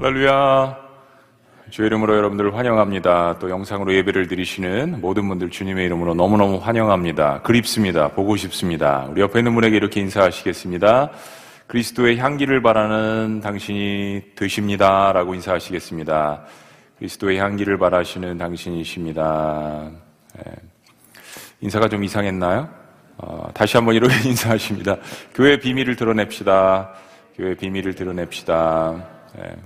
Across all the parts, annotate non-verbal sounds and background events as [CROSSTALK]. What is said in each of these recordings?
할렐루야. 주의 이름으로 여러분들을 환영합니다. 또 영상으로 예배를 드리시는 모든 분들 주님의 이름으로 너무너무 환영합니다. 그립습니다. 보고 싶습니다. 우리 옆에 있는 분에게 이렇게 인사하시겠습니다. 그리스도의 향기를 바라는 당신이 되십니다. 라고 인사하시겠습니다. 그리스도의 향기를 바라시는 당신이십니다. 네. 인사가 좀 이상했나요? 어, 다시 한번 이렇게 [LAUGHS] 인사하십니다. 교회 비밀을 드러냅시다. 교회 비밀을 드러냅시다. 네.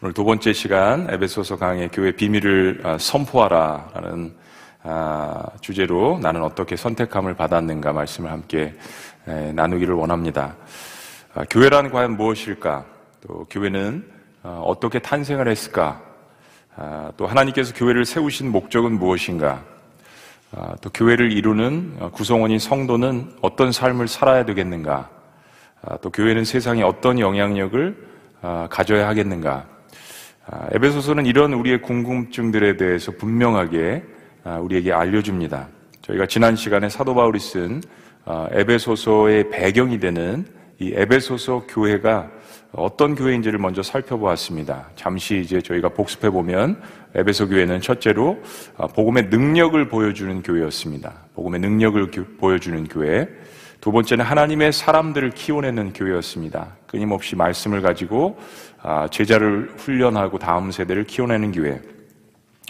오늘 두 번째 시간 에베소서 강의 교회 비밀을 아, 선포하라라는 아, 주제로 나는 어떻게 선택함을 받았는가 말씀을 함께 나누기를 원합니다. 아, 교회란 과연 무엇일까? 또 교회는 어떻게 탄생을 했을까? 또 하나님께서 교회를 세우신 목적은 무엇인가? 또 교회를 이루는 어, 구성원인 성도는 어떤 삶을 살아야 되겠는가? 또 교회는 세상에 어떤 영향력을 아, 가져야 하겠는가? 아, 에베소서는 이런 우리의 궁금증들에 대해서 분명하게 아, 우리에게 알려줍니다. 저희가 지난 시간에 사도 바울이 쓴 에베소서의 배경이 되는 이 에베소서 교회가 어떤 교회인지를 먼저 살펴보았습니다. 잠시 이제 저희가 복습해 보면 에베소 교회는 첫째로 복음의 능력을 보여주는 교회였습니다. 복음의 능력을 보여주는 교회. 두 번째는 하나님의 사람들을 키워내는 교회였습니다. 끊임없이 말씀을 가지고 아, 제자를 훈련하고 다음 세대를 키워내는 교회.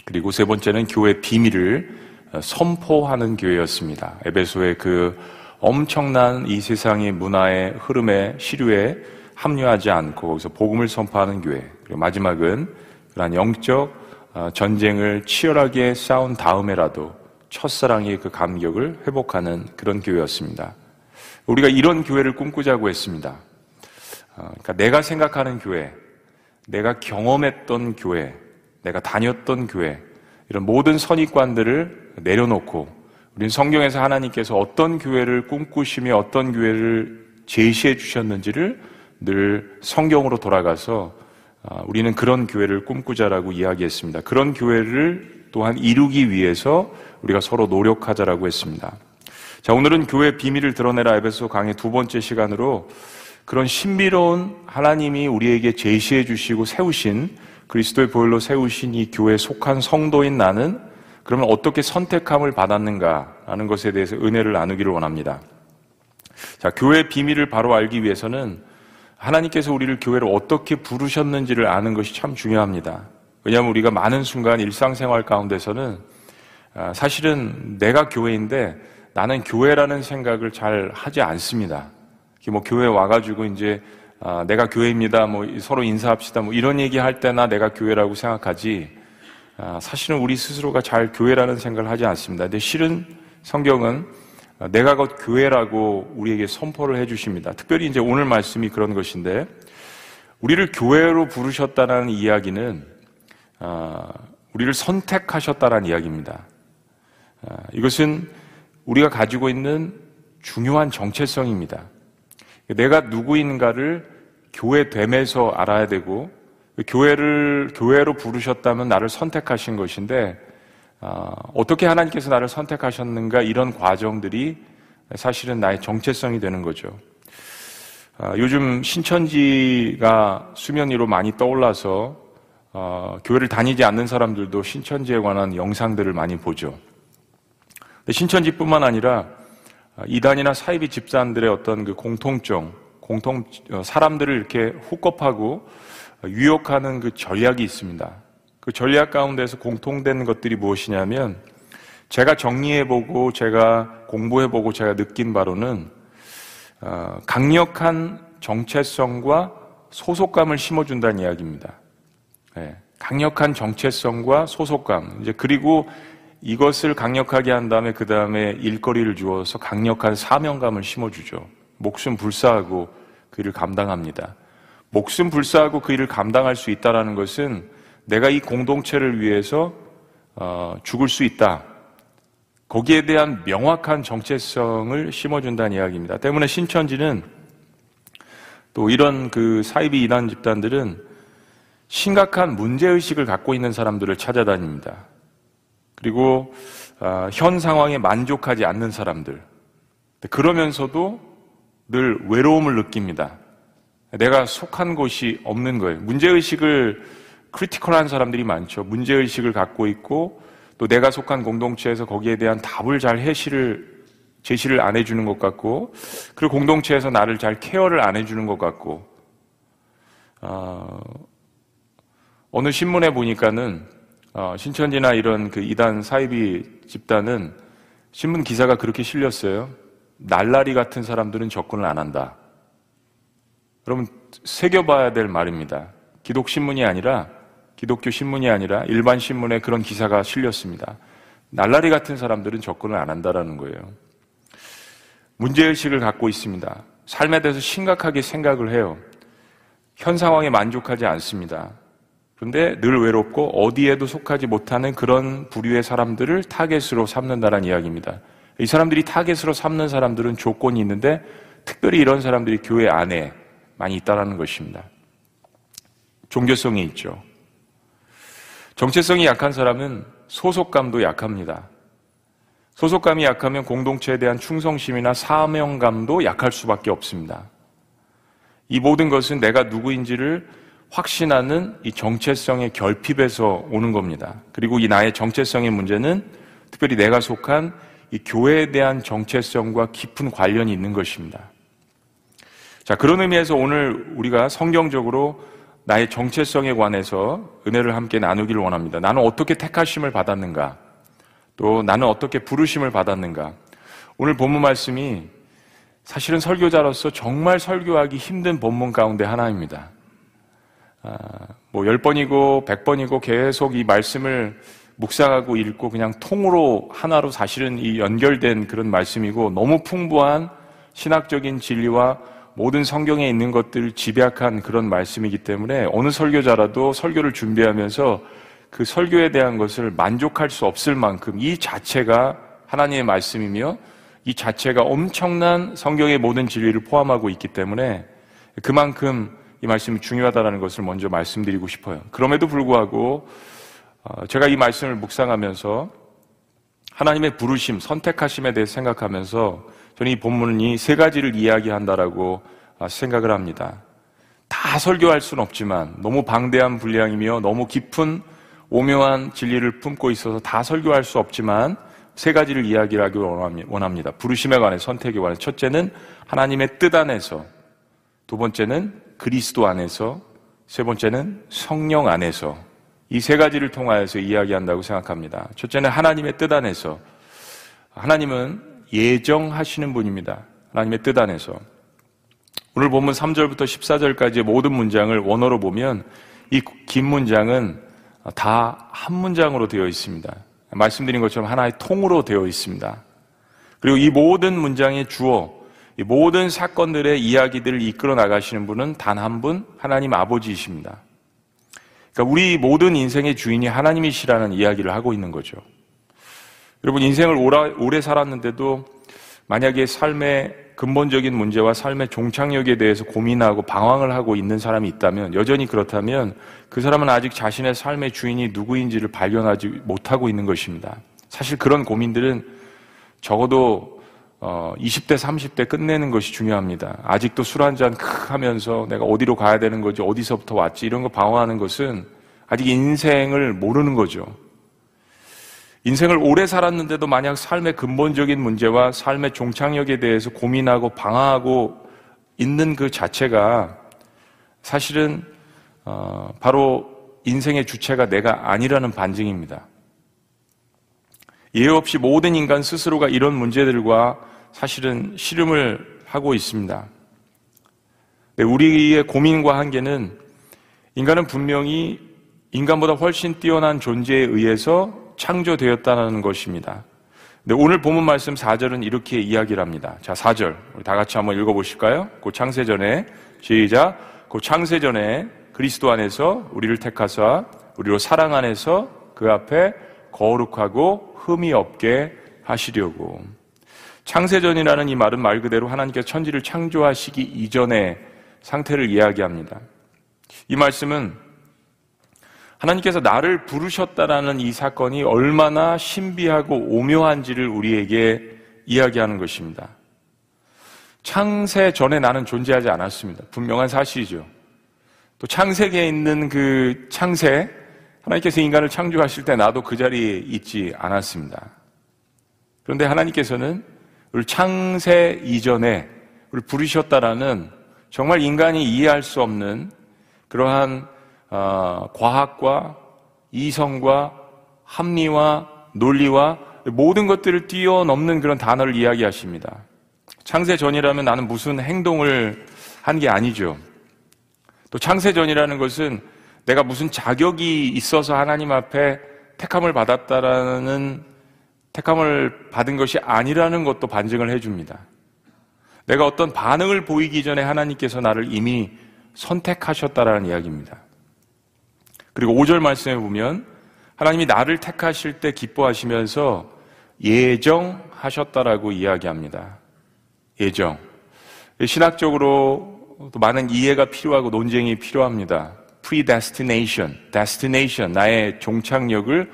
그리고 세 번째는 교회 비밀을 어, 선포하는 교회였습니다. 에베소의 그 엄청난 이 세상의 문화의 흐름에 시류에 합류하지 않고 거기서 복음을 선포하는 교회. 그리고 마지막은 그러한 영적 어, 전쟁을 치열하게 싸운 다음에라도 첫사랑의 그 감격을 회복하는 그런 교회였습니다. 우리가 이런 교회를 꿈꾸자고 했습니다. 어, 그러니까 내가 생각하는 교회, 내가 경험했던 교회, 내가 다녔던 교회, 이런 모든 선입관들을 내려놓고 우리는 성경에서 하나님께서 어떤 교회를 꿈꾸시며 어떤 교회를 제시해 주셨는지를 늘 성경으로 돌아가서 어, 우리는 그런 교회를 꿈꾸자라고 이야기했습니다. 그런 교회를 또한 이루기 위해서 우리가 서로 노력하자라고 했습니다. 자, 오늘은 교회 비밀을 드러내라 에베소 강의 두 번째 시간으로 그런 신비로운 하나님이 우리에게 제시해 주시고 세우신 그리스도의 보혈로 세우신 이 교회에 속한 성도인 나는 그러면 어떻게 선택함을 받았는가라는 것에 대해서 은혜를 나누기를 원합니다. 자, 교회의 비밀을 바로 알기 위해서는 하나님께서 우리를 교회로 어떻게 부르셨는지를 아는 것이 참 중요합니다. 왜냐하면 우리가 많은 순간 일상생활 가운데서는 아, 사실은 내가 교회인데 나는 교회라는 생각을 잘 하지 않습니다. 뭐 교회 와가지고 이제 아, 내가 교회입니다. 뭐 서로 인사합시다. 뭐 이런 얘기 할 때나 내가 교회라고 생각하지. 아, 사실은 우리 스스로가 잘 교회라는 생각을 하지 않습니다. 근데 실은 성경은 내가 곧 교회라고 우리에게 선포를 해주십니다. 특별히 이제 오늘 말씀이 그런 것인데 우리를 교회로 부르셨다는 이야기는 아, 우리를 선택하셨다는 이야기입니다. 아, 이것은 우리가 가지고 있는 중요한 정체성입니다. 내가 누구인가를 교회됨에서 알아야 되고 교회를 교회로 부르셨다면 나를 선택하신 것인데 어, 떻게 하나님께서 나를 선택하셨는가 이런 과정들이 사실은 나의 정체성이 되는 거죠. 어, 요즘 신천지가 수면 위로 많이 떠올라서 어, 교회를 다니지 않는 사람들도 신천지에 관한 영상들을 많이 보죠. 신천지뿐만 아니라 이단이나 사이비 집사들의 어떤 그 공통점, 공통 어, 사람들을 이렇게 후kop하고 유혹하는 그 전략이 있습니다. 그 전략 가운데서 공통된 것들이 무엇이냐면 제가 정리해보고 제가 공부해보고 제가 느낀 바로는 어, 강력한 정체성과 소속감을 심어준다는 이야기입니다. 네, 강력한 정체성과 소속감. 이제 그리고 이것을 강력하게 한 다음에 그 다음에 일거리를 주어서 강력한 사명감을 심어주죠. 목숨 불사하고 그 일을 감당합니다. 목숨 불사하고 그 일을 감당할 수 있다라는 것은 내가 이 공동체를 위해서 어, 죽을 수 있다. 거기에 대한 명확한 정체성을 심어준다는 이야기입니다. 때문에 신천지는 또 이런 그 사이비 이단 집단들은 심각한 문제의식을 갖고 있는 사람들을 찾아다닙니다. 그리고 어, 현 상황에 만족하지 않는 사람들. 그러면서도 늘 외로움을 느낍니다. 내가 속한 곳이 없는 거예요. 문제의식을 크리티컬한 사람들이 많죠. 문제의식을 갖고 있고 또 내가 속한 공동체에서 거기에 대한 답을 잘 해시를 제시를 안 해주는 것 같고 그리고 공동체에서 나를 잘 케어를 안 해주는 것 같고 어, 어느 신문에 보니까는 어, 신천지나 이런 그 이단 사이비 집단은 신문 기사가 그렇게 실렸어요. 날라리 같은 사람들은 접근을 안 한다. 여러분 새겨봐야 될 말입니다. 기독 신문이 아니라 기독교 신문이 아니라 일반 신문에 그런 기사가 실렸습니다. 날라리 같은 사람들은 접근을 안 한다라는 거예요. 문제의식을 갖고 있습니다. 삶에 대해서 심각하게 생각을 해요. 현 상황에 만족하지 않습니다. 그런데 늘 외롭고 어디에도 속하지 못하는 그런 부류의 사람들을 타겟으로 삼는다는 이야기입니다. 이 사람들이 타겟으로 삼는 사람들은 조건이 있는데 특별히 이런 사람들이 교회 안에 많이 있다는 것입니다. 종교성이 있죠. 정체성이 약한 사람은 소속감도 약합니다. 소속감이 약하면 공동체에 대한 충성심이나 사명감도 약할 수밖에 없습니다. 이 모든 것은 내가 누구인지를 확신하는 이 정체성의 결핍에서 오는 겁니다. 그리고 이 나의 정체성의 문제는 특별히 내가 속한 이 교회에 대한 정체성과 깊은 관련이 있는 것입니다. 자, 그런 의미에서 오늘 우리가 성경적으로 나의 정체성에 관해서 은혜를 함께 나누기를 원합니다. 나는 어떻게 택하심을 받았는가? 또 나는 어떻게 부르심을 받았는가? 오늘 본문 말씀이 사실은 설교자로서 정말 설교하기 힘든 본문 가운데 하나입니다. 아, 뭐 10번이고 100번이고 계속 이 말씀을 묵상하고 읽고 그냥 통으로 하나로 사실은 이 연결된 그런 말씀이고 너무 풍부한 신학적인 진리와 모든 성경에 있는 것들을 집약한 그런 말씀이기 때문에 어느 설교자라도 설교를 준비하면서 그 설교에 대한 것을 만족할 수 없을 만큼 이 자체가 하나님의 말씀이며 이 자체가 엄청난 성경의 모든 진리를 포함하고 있기 때문에 그만큼 이 말씀이 중요하다는 것을 먼저 말씀드리고 싶어요. 그럼에도 불구하고 어, 제가 이 말씀을 묵상하면서 하나님의 부르심, 선택하심에 대해 생각하면서 저는 이 본문이 세 가지를 이야기한다라고 어, 생각을 합니다. 다 설교할 수는 없지만 너무 방대한 분량이며 너무 깊은 오묘한 진리를 품고 있어서 다 설교할 수 없지만 세 가지를 이야기하기 원합니다. 부르심에 관해 선택에 관해 첫째는 하나님의 뜻 안에서 두 번째는 그리스도 안에서 세 번째는 성령 안에서 이 세 가지를 통하여서 이야기한다고 생각합니다. 첫째는 하나님의 뜻 안에서 하나님은 예정하시는 분입니다. 하나님의 뜻 안에서 오늘 보면 3절부터 14절까지의 모든 문장을 원어로 보면 이 긴 문장은 다 한 문장으로 되어 있습니다. 말씀드린 것처럼 하나의 통으로 되어 있습니다. 그리고 이 모든 문장의 주어, 이 모든 사건들의 이야기들을 이끌어 나가시는 분은 단 한 분, 하나님 아버지이십니다. 그러니까 우리 모든 인생의 주인이 하나님이시라는 이야기를 하고 있는 거죠. 여러분, 인생을 오래, 오래 살았는데도 만약에 삶의 근본적인 문제와 삶의 종착역에 대해서 고민하고 방황을 하고 있는 사람이 있다면, 여전히 그렇다면 그 사람은 아직 자신의 삶의 주인이 누구인지를 발견하지 못하고 있는 것입니다. 사실 그런 고민들은 적어도 어, 20대, 30대 끝내는 것이 중요합니다. 아직도 술 한잔 하면서 내가 어디로 가야 되는 거지, 어디서부터 왔지, 이런 거 방황하는 것은 아직 인생을 모르는 거죠. 인생을 오래 살았는데도 만약 삶의 근본적인 문제와 삶의 종착역에 대해서 고민하고 방황하고 있는 그 자체가 사실은 어, 바로 인생의 주체가 내가 아니라는 반증입니다. 예외 없이 모든 인간 스스로가 이런 문제들과 사실은 씨름을 하고 있습니다. 네, 우리의 고민과 한계는 인간은 분명히 인간보다 훨씬 뛰어난 존재에 의해서 창조되었다는 것입니다. 네, 오늘 본문 말씀 4절은 이렇게 이야기를 합니다. 자, 4절. 우리 다 같이 한번 읽어보실까요? 그 창세전에, 시작. 그 창세전에 그리스도 안에서 우리를 택하사 우리로 사랑 안에서 그 앞에 거룩하고 흠이 없게 하시려고. 창세전이라는 이 말은 말 그대로 하나님께서 천지를 창조하시기 이전의 상태를 이야기합니다. 이 말씀은 하나님께서 나를 부르셨다라는 이 사건이 얼마나 신비하고 오묘한지를 우리에게 이야기하는 것입니다. 창세 전에 나는 존재하지 않았습니다. 분명한 사실이죠. 또 창세기에 있는 그 창세, 하나님께서 인간을 창조하실 때 나도 그 자리에 있지 않았습니다. 그런데 하나님께서는 우리 창세 이전에 우리 부르셨다라는 정말 인간이 이해할 수 없는 그러한 어, 과학과 이성과 합리와 논리와 모든 것들을 뛰어넘는 그런 단어를 이야기하십니다. 창세 전이라면 나는 무슨 행동을 한 게 아니죠. 또 창세 전이라는 것은 내가 무슨 자격이 있어서 하나님 앞에 택함을 받았다라는 택함을 받은 것이 아니라는 것도 반증을 해줍니다. 내가 어떤 반응을 보이기 전에 하나님께서 나를 이미 선택하셨다라는 이야기입니다. 그리고 5절 말씀에 보면 하나님이 나를 택하실 때 기뻐하시면서 예정하셨다라고 이야기합니다. 예정. 신학적으로 또 많은 이해가 필요하고 논쟁이 필요합니다. predestination, destination, 나의 종착역을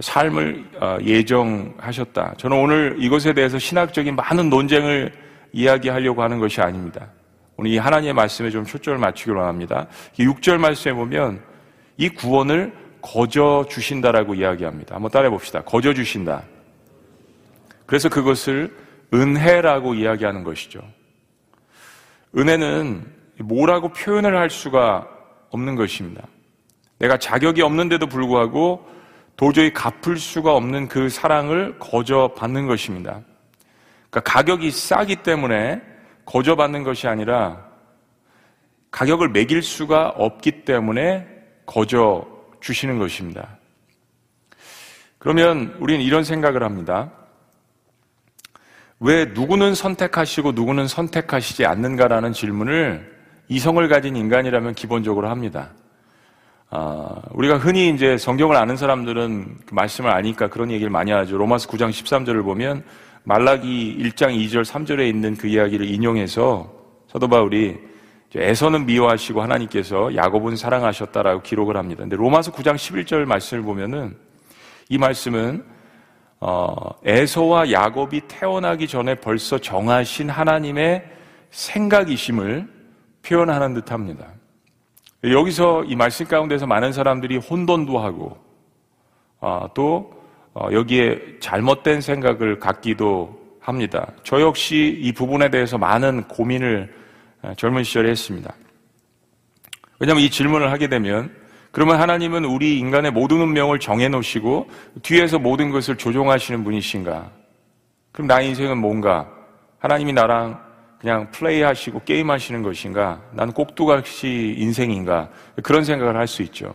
삶을 어, 예정하셨다. 저는 오늘 이것에 대해서 신학적인 많은 논쟁을 이야기하려고 하는 것이 아닙니다. 오늘 이 하나님의 말씀에 좀 초점을 맞추기로 합니다. 6절 말씀에 보면 이 구원을 거저 주신다라고 이야기합니다. 한번 따라해 봅시다. 거저 주신다. 그래서 그것을 은혜라고 이야기하는 것이죠. 은혜는 뭐라고 표현을 할 수가 없는 것입니다. 내가 자격이 없는데도 불구하고 도저히 갚을 수가 없는 그 사랑을 거저 받는 것입니다. 그러니까 가격이 싸기 때문에 거저 받는 것이 아니라 가격을 매길 수가 없기 때문에 거저 주시는 것입니다. 그러면 우리는 이런 생각을 합니다. 왜 누구는 선택하시고 누구는 선택하시지 않는가라는 질문을 이성을 가진 인간이라면 기본적으로 합니다. 아, 우리가 흔히 이제 성경을 아는 사람들은 그 말씀을 아니까 그런 얘기를 많이 하죠. 로마서 9장 13절을 보면 말라기 1장 2절 3절에 있는 그 이야기를 인용해서 사도 바울이 에서는 미워하시고 하나님께서 야곱은 사랑하셨다라고 기록을 합니다. 근데 로마서 9장 11절 말씀을 보면은 이 말씀은 어, 에서와 야곱이 태어나기 전에 벌써 정하신 하나님의 생각이심을 표현하는 듯합니다. 여기서 이 말씀 가운데서 많은 사람들이 혼돈도 하고 어, 또 어, 여기에 잘못된 생각을 갖기도 합니다. 저 역시 이 부분에 대해서 많은 고민을 어, 젊은 시절에 했습니다. 왜냐하면 이 질문을 하게 되면 그러면 하나님은 우리 인간의 모든 운명을 정해놓으시고 뒤에서 모든 것을 조종하시는 분이신가? 그럼 나의 인생은 뭔가? 하나님이 나랑 그냥 플레이하시고 게임하시는 것인가? 난 꼭두각시 인생인가? 그런 생각을 할 수 있죠.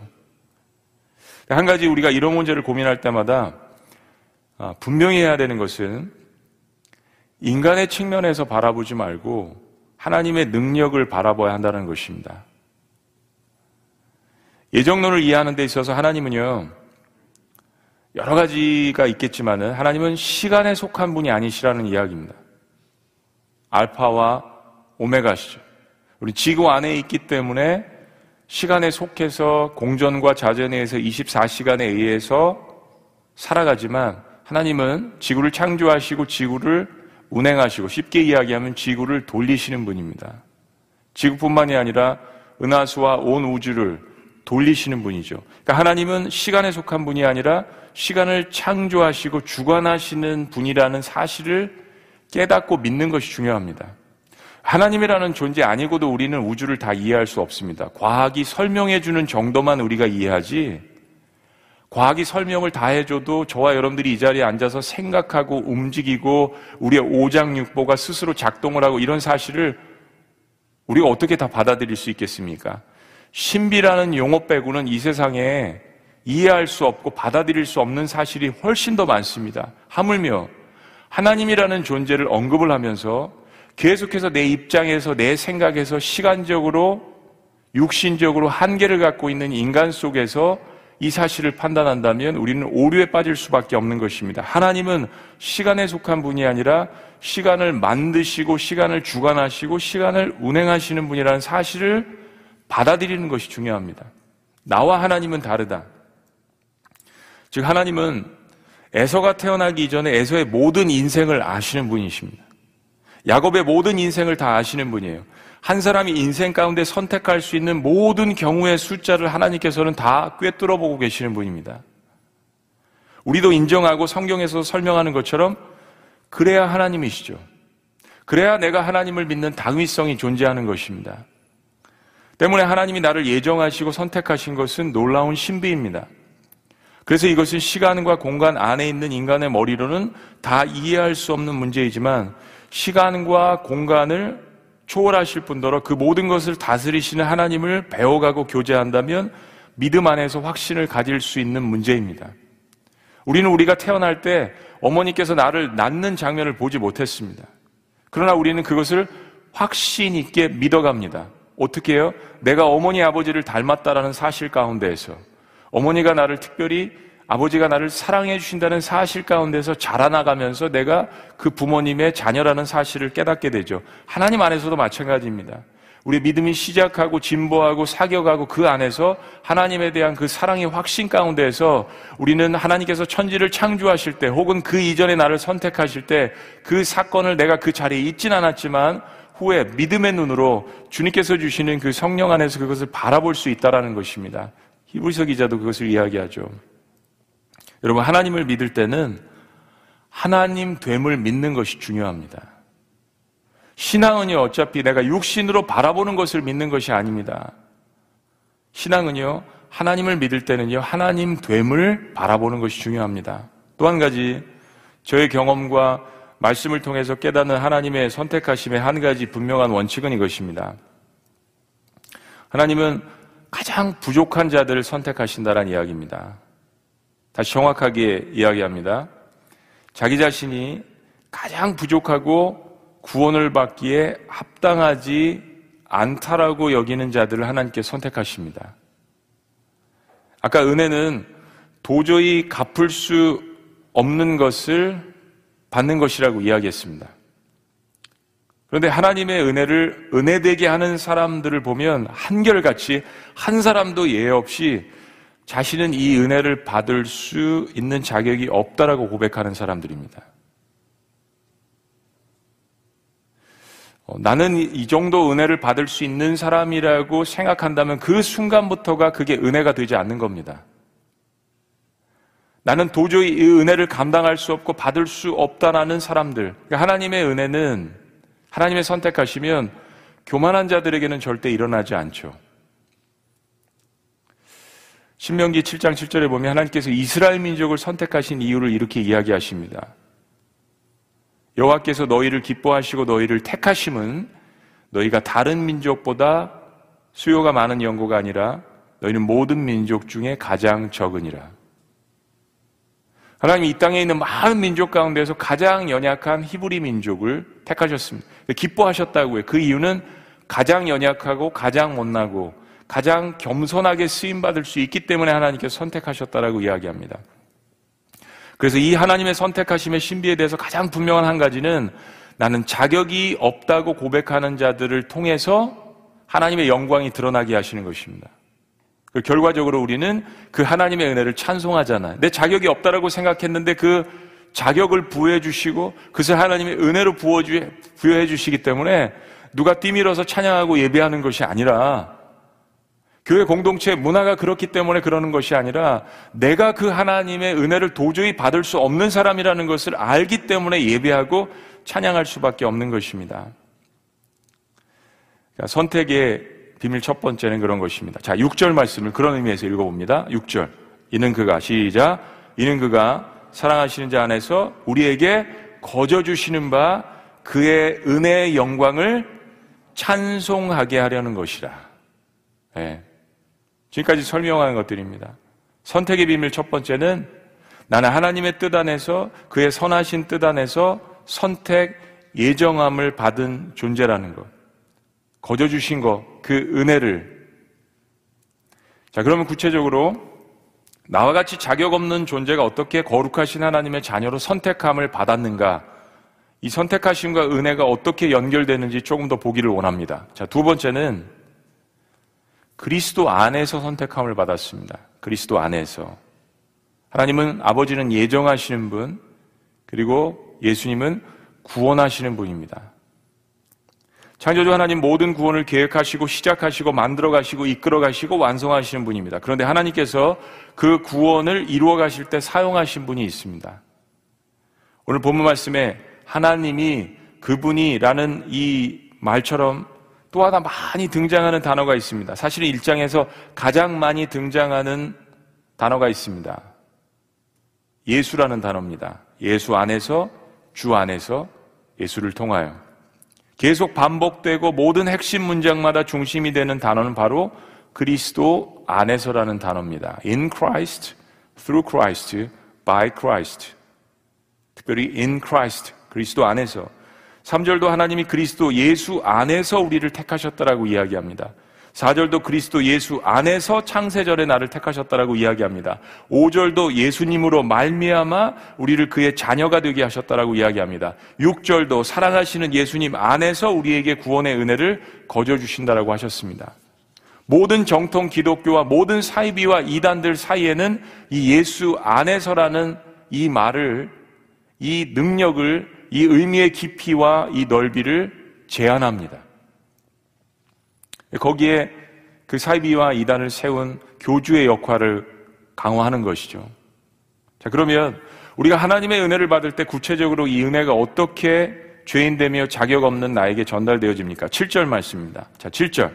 한 가지 우리가 이런 문제를 고민할 때마다 아, 분명히 해야 되는 것은 인간의 측면에서 바라보지 말고 하나님의 능력을 바라봐야 한다는 것입니다. 예정론을 이해하는 데 있어서 하나님은요, 여러 가지가 있겠지만은 하나님은 시간에 속한 분이 아니시라는 이야기입니다. 알파와 오메가시죠. 우리 지구 안에 있기 때문에 시간에 속해서 공전과 자전에 의해서 24시간에 의해서 살아가지만 하나님은 지구를 창조하시고 지구를 운행하시고 쉽게 이야기하면 지구를 돌리시는 분입니다. 지구뿐만이 아니라 은하수와 온 우주를 돌리시는 분이죠. 그러니까 하나님은 시간에 속한 분이 아니라 시간을 창조하시고 주관하시는 분이라는 사실을 깨닫고 믿는 것이 중요합니다. 하나님이라는 존재 아니고도 우리는 우주를 다 이해할 수 없습니다. 과학이 설명해 주는 정도만 우리가 이해하지, 과학이 설명을 다 해줘도 저와 여러분들이 이 자리에 앉아서 생각하고 움직이고 우리의 오장육보가 스스로 작동을 하고 이런 사실을 우리가 어떻게 다 받아들일 수 있겠습니까? 신비라는 용어 빼고는 이 세상에 이해할 수 없고 받아들일 수 없는 사실이 훨씬 더 많습니다. 하물며 하나님이라는 존재를 언급을 하면서 계속해서 내 입장에서 내 생각에서 시간적으로 육신적으로 한계를 갖고 있는 인간 속에서 이 사실을 판단한다면 우리는 오류에 빠질 수밖에 없는 것입니다. 하나님은 시간에 속한 분이 아니라 시간을 만드시고 시간을 주관하시고 시간을 운행하시는 분이라는 사실을 받아들이는 것이 중요합니다. 나와 하나님은 다르다. 즉 하나님은 에서가 태어나기 이전에 에서의 모든 인생을 아시는 분이십니다. 야곱의 모든 인생을 다 아시는 분이에요. 한 사람이 인생 가운데 선택할 수 있는 모든 경우의 숫자를 하나님께서는 다 꿰뚫어 보고 계시는 분입니다. 우리도 인정하고 성경에서 설명하는 것처럼 그래야 하나님이시죠. 그래야 내가 하나님을 믿는 당위성이 존재하는 것입니다. 때문에 하나님이 나를 예정하시고 선택하신 것은 놀라운 신비입니다. 그래서 이것은 시간과 공간 안에 있는 인간의 머리로는 다 이해할 수 없는 문제이지만 시간과 공간을 초월하실 뿐더러 그 모든 것을 다스리시는 하나님을 배워가고 교제한다면 믿음 안에서 확신을 가질 수 있는 문제입니다. 우리는 우리가 태어날 때 어머니께서 나를 낳는 장면을 보지 못했습니다. 그러나 우리는 그것을 확신 있게 믿어갑니다. 어떻게 해요? 내가 어머니 아버지를 닮았다라는 사실 가운데에서 어머니가 나를 특별히 아버지가 나를 사랑해 주신다는 사실 가운데서 자라나가면서 내가 그 부모님의 자녀라는 사실을 깨닫게 되죠. 하나님 안에서도 마찬가지입니다. 우리 믿음이 시작하고 진보하고 사격하고 그 안에서 하나님에 대한 그 사랑의 확신 가운데에서 우리는 하나님께서 천지를 창조하실 때 혹은 그 이전에 나를 선택하실 때 그 사건을 내가 그 자리에 있진 않았지만 후에 믿음의 눈으로 주님께서 주시는 그 성령 안에서 그것을 바라볼 수 있다라는 것입니다. 히브리서 기자도 그것을 이야기하죠. 여러분 하나님을 믿을 때는 하나님 됨을 믿는 것이 중요합니다. 신앙은요 어차피 내가 육신으로 바라보는 것을 믿는 것이 아닙니다. 신앙은요 하나님을 믿을 때는요 하나님 됨을 바라보는 것이 중요합니다. 또 한 가지 저의 경험과 말씀을 통해서 깨닫는 하나님의 선택하심의 한 가지 분명한 원칙은 이것입니다. 하나님은 가장 부족한 자들을 선택하신다는 이야기입니다. 다시 정확하게 이야기합니다. 자기 자신이 가장 부족하고 구원을 받기에 합당하지 않다라고 여기는 자들을 하나님께 선택하십니다. 아까 은혜는 도저히 갚을 수 없는 것을 받는 것이라고 이야기했습니다. 그런데 하나님의 은혜를 은혜되게 하는 사람들을 보면 한결같이 한 사람도 예외 없이 자신은 이 은혜를 받을 수 있는 자격이 없다라고 고백하는 사람들입니다. 어, 나는 이 정도 은혜를 받을 수 있는 사람이라고 생각한다면 그 순간부터가 그게 은혜가 되지 않는 겁니다. 나는 도저히 이 은혜를 감당할 수 없고 받을 수 없다라는 사람들. 그러니까 하나님의 은혜는 하나님의 선택하시면 교만한 자들에게는 절대 일어나지 않죠. 신명기 7장 7절에 보면 하나님께서 이스라엘 민족을 선택하신 이유를 이렇게 이야기하십니다. 여호와께서 너희를 기뻐하시고 너희를 택하심은 너희가 다른 민족보다 수요가 많은 연고가 아니라 너희는 모든 민족 중에 가장 적으니라. 하나님 이 땅에 있는 많은 민족 가운데서 가장 연약한 히브리 민족을 택하셨습니다. 기뻐하셨다고요. 그 이유는 가장 연약하고 가장 못나고 가장 겸손하게 쓰임받을 수 있기 때문에 하나님께서 선택하셨다라고 이야기합니다. 그래서 이 하나님의 선택하심의 신비에 대해서 가장 분명한 한 가지는 나는 자격이 없다고 고백하는 자들을 통해서 하나님의 영광이 드러나게 하시는 것입니다. 그 결과적으로 우리는 그 하나님의 은혜를 찬송하잖아요. 내 자격이 없다라고 생각했는데 그 자격을 부여해 주시고 그것을 하나님의 은혜로 부여해 주시기 때문에 누가 뛰밀어서 찬양하고 예배하는 것이 아니라 교회 공동체 문화가 그렇기 때문에 그러는 것이 아니라 내가 그 하나님의 은혜를 도저히 받을 수 없는 사람이라는 것을 알기 때문에 예배하고 찬양할 수밖에 없는 것입니다. 선택의 비밀 첫 번째는 그런 것입니다. 자, 6절 말씀을 그런 의미에서 읽어봅니다. 6절. 이는 그가, 시작. 이는 그가 사랑하시는 자 안에서 우리에게 거저 주시는 바 그의 은혜의 영광을 찬송하게 하려는 것이라. 네. 지금까지 설명하는 것들입니다. 선택의 비밀 첫 번째는 나는 하나님의 뜻 안에서 그의 선하신 뜻 안에서 선택 예정함을 받은 존재라는 것. 거저 주신 것, 그 은혜를. 자, 그러면 구체적으로 나와 같이 자격 없는 존재가 어떻게 거룩하신 하나님의 자녀로 선택함을 받았는가? 이 선택하심과 은혜가 어떻게 연결되는지 조금 더 보기를 원합니다. 자, 두 번째는 그리스도 안에서 선택함을 받았습니다. 그리스도 안에서. 하나님은 아버지는 예정하시는 분, 그리고 예수님은 구원하시는 분입니다. 창조주 하나님 모든 구원을 계획하시고 시작하시고 만들어 가시고 이끌어 가시고 완성하시는 분입니다. 그런데 하나님께서 그 구원을 이루어 가실 때 사용하신 분이 있습니다. 오늘 본문 말씀에 하나님이 그분이라는 이 말처럼 또 하나 많이 등장하는 단어가 있습니다. 사실은 일장에서 가장 많이 등장하는 단어가 있습니다. 예수라는 단어입니다. 예수 안에서, 주 안에서, 예수를 통하여. 계속 반복되고 모든 핵심 문장마다 중심이 되는 단어는 바로 그리스도 안에서라는 단어입니다. In Christ, through Christ, by Christ. 특별히 in Christ, 그리스도 안에서. 3절도 하나님이 그리스도 예수 안에서 우리를 택하셨다라고 이야기합니다. 4절도 그리스도 예수 안에서 창세절에 나를 택하셨다라고 이야기합니다. 5절도 예수님으로 말미암아 우리를 그의 자녀가 되게 하셨다라고 이야기합니다. 6절도 사랑하시는 예수님 안에서 우리에게 구원의 은혜를 거저 주신다라고 하셨습니다. 모든 정통 기독교와 모든 사이비와 이단들 사이에는 이 예수 안에서라는 이 말을 이 능력을 이 의미의 깊이와 이 넓이를 제한합니다. 거기에 그 사이비와 이단을 세운 교주의 역할을 강화하는 것이죠. 자, 그러면 우리가 하나님의 은혜를 받을 때 구체적으로 이 은혜가 어떻게 죄인되며 자격 없는 나에게 전달되어집니까? 7절 말씀입니다. 자, 7절.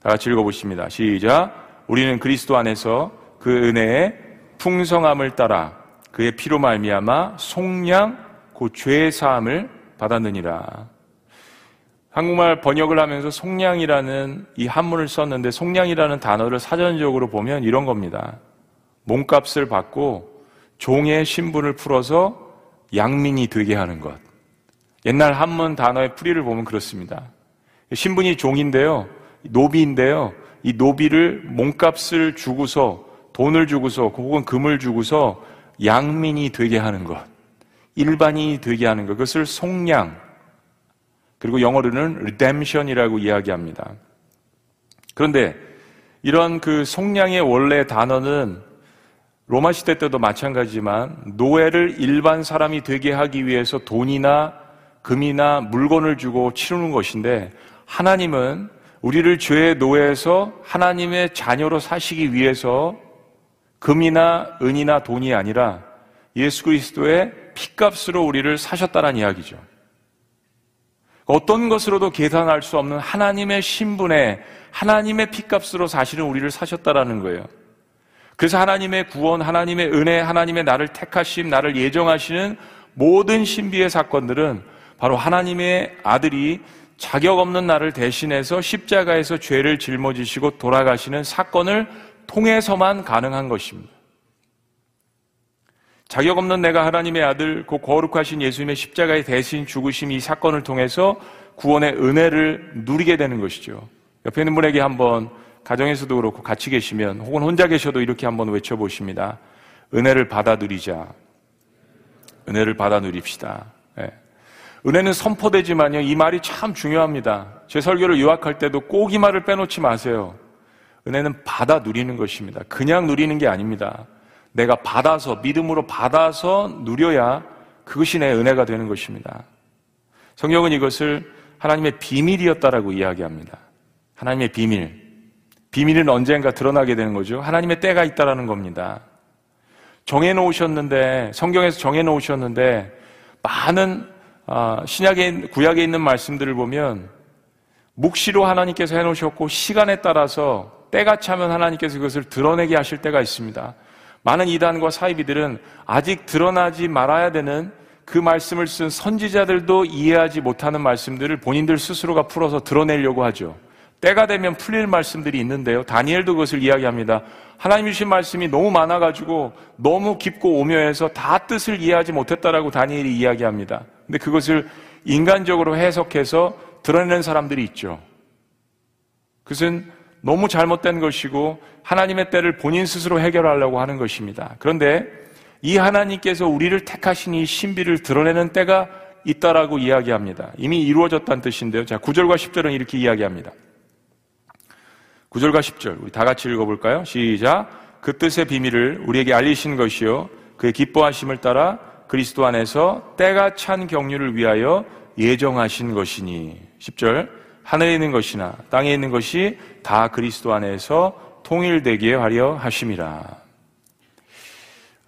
다 같이 읽어보십니다. 시작. 우리는 그리스도 안에서 그 은혜의 풍성함을 따라 그의 피로 말미암아 속량 곧 죄의 사함을 받았느니라. 한국말 번역을 하면서 속량이라는 이 한문을 썼는데 속량이라는 단어를 사전적으로 보면 이런 겁니다. 몸값을 받고 종의 신분을 풀어서 양민이 되게 하는 것. 옛날 한문 단어의 풀이를 보면 그렇습니다. 신분이 종인데요. 노비인데요. 이 노비를 몸값을 주고서 돈을 주고서 혹은 금을 주고서 양민이 되게 하는 것. 일반인이 되게 하는 것. 그것을 속량, 그리고 영어로는 redemption이라고 이야기합니다. 그런데 이런 그 속량의 원래 단어는 로마 시대 때도 마찬가지지만 노예를 일반 사람이 되게 하기 위해서 돈이나 금이나 물건을 주고 치르는 것인데 하나님은 우리를 죄의 노예에서 하나님의 자녀로 사시기 위해서 금이나 은이나 돈이 아니라 예수 그리스도의 피값으로 우리를 사셨다는 이야기죠. 어떤 것으로도 계산할 수 없는 하나님의 신분에 하나님의 피값으로 사실은 우리를 사셨다라는 거예요. 그래서 하나님의 구원, 하나님의 은혜, 하나님의 나를 택하심, 나를 예정하시는 모든 신비의 사건들은 바로 하나님의 아들이 자격 없는 나를 대신해서 십자가에서 죄를 짊어지시고 돌아가시는 사건을 통해서만 가능한 것입니다. 자격 없는 내가 하나님의 아들, 그 거룩하신 예수님의 십자가의 대신 죽으심 이 사건을 통해서 구원의 은혜를 누리게 되는 것이죠. 옆에 있는 분에게 한번 가정에서도 그렇고 같이 계시면 혹은 혼자 계셔도 이렇게 한번 외쳐보십니다. 은혜를 받아 누리자. 은혜를 받아 누립시다. 네. 은혜는 선포되지만요, 이 말이 참 중요합니다. 제 설교를 요약할 때도 꼭 이 말을 빼놓지 마세요. 은혜는 받아 누리는 것입니다. 그냥 누리는 게 아닙니다. 내가 받아서, 믿음으로 받아서 누려야 그것이 내 은혜가 되는 것입니다. 성경은 이것을 하나님의 비밀이었다라고 이야기합니다. 하나님의 비밀. 비밀은 언젠가 드러나게 되는 거죠. 하나님의 때가 있다라는 겁니다. 정해놓으셨는데, 성경에서 정해놓으셨는데, 많은 아, 신약에, 구약에 있는 말씀들을 보면, 묵시로 하나님께서 해놓으셨고, 시간에 따라서 때가 차면 하나님께서 그것을 드러내게 하실 때가 있습니다. 많은 이단과 사이비들은 아직 드러나지 말아야 되는 그 말씀을 쓴 선지자들도 이해하지 못하는 말씀들을 본인들 스스로가 풀어서 드러내려고 하죠. 때가 되면 풀릴 말씀들이 있는데요. 다니엘도 그것을 이야기합니다. 하나님 주신 말씀이 너무 많아가지고 너무 깊고 오묘해서 다 뜻을 이해하지 못했다라고 다니엘이 이야기합니다. 근데 그것을 인간적으로 해석해서 드러내는 사람들이 있죠. 그것은 너무 잘못된 것이고 하나님의 때를 본인 스스로 해결하려고 하는 것입니다. 그런데 이 하나님께서 우리를 택하신 이 신비를 드러내는 때가 있다라고 이야기합니다. 이미 이루어졌다는 뜻인데요. 자, 9절과 10절은 이렇게 이야기합니다. 9절과 10절 우리 다 같이 읽어볼까요? 시작. 그 뜻의 비밀을 우리에게 알리신 것이요 그의 기뻐하심을 따라 그리스도 안에서 때가 찬 경륜을 위하여 예정하신 것이니 10절 하늘에 있는 것이나 땅에 있는 것이 다 그리스도 안에서 통일되기에 하려 하심이라.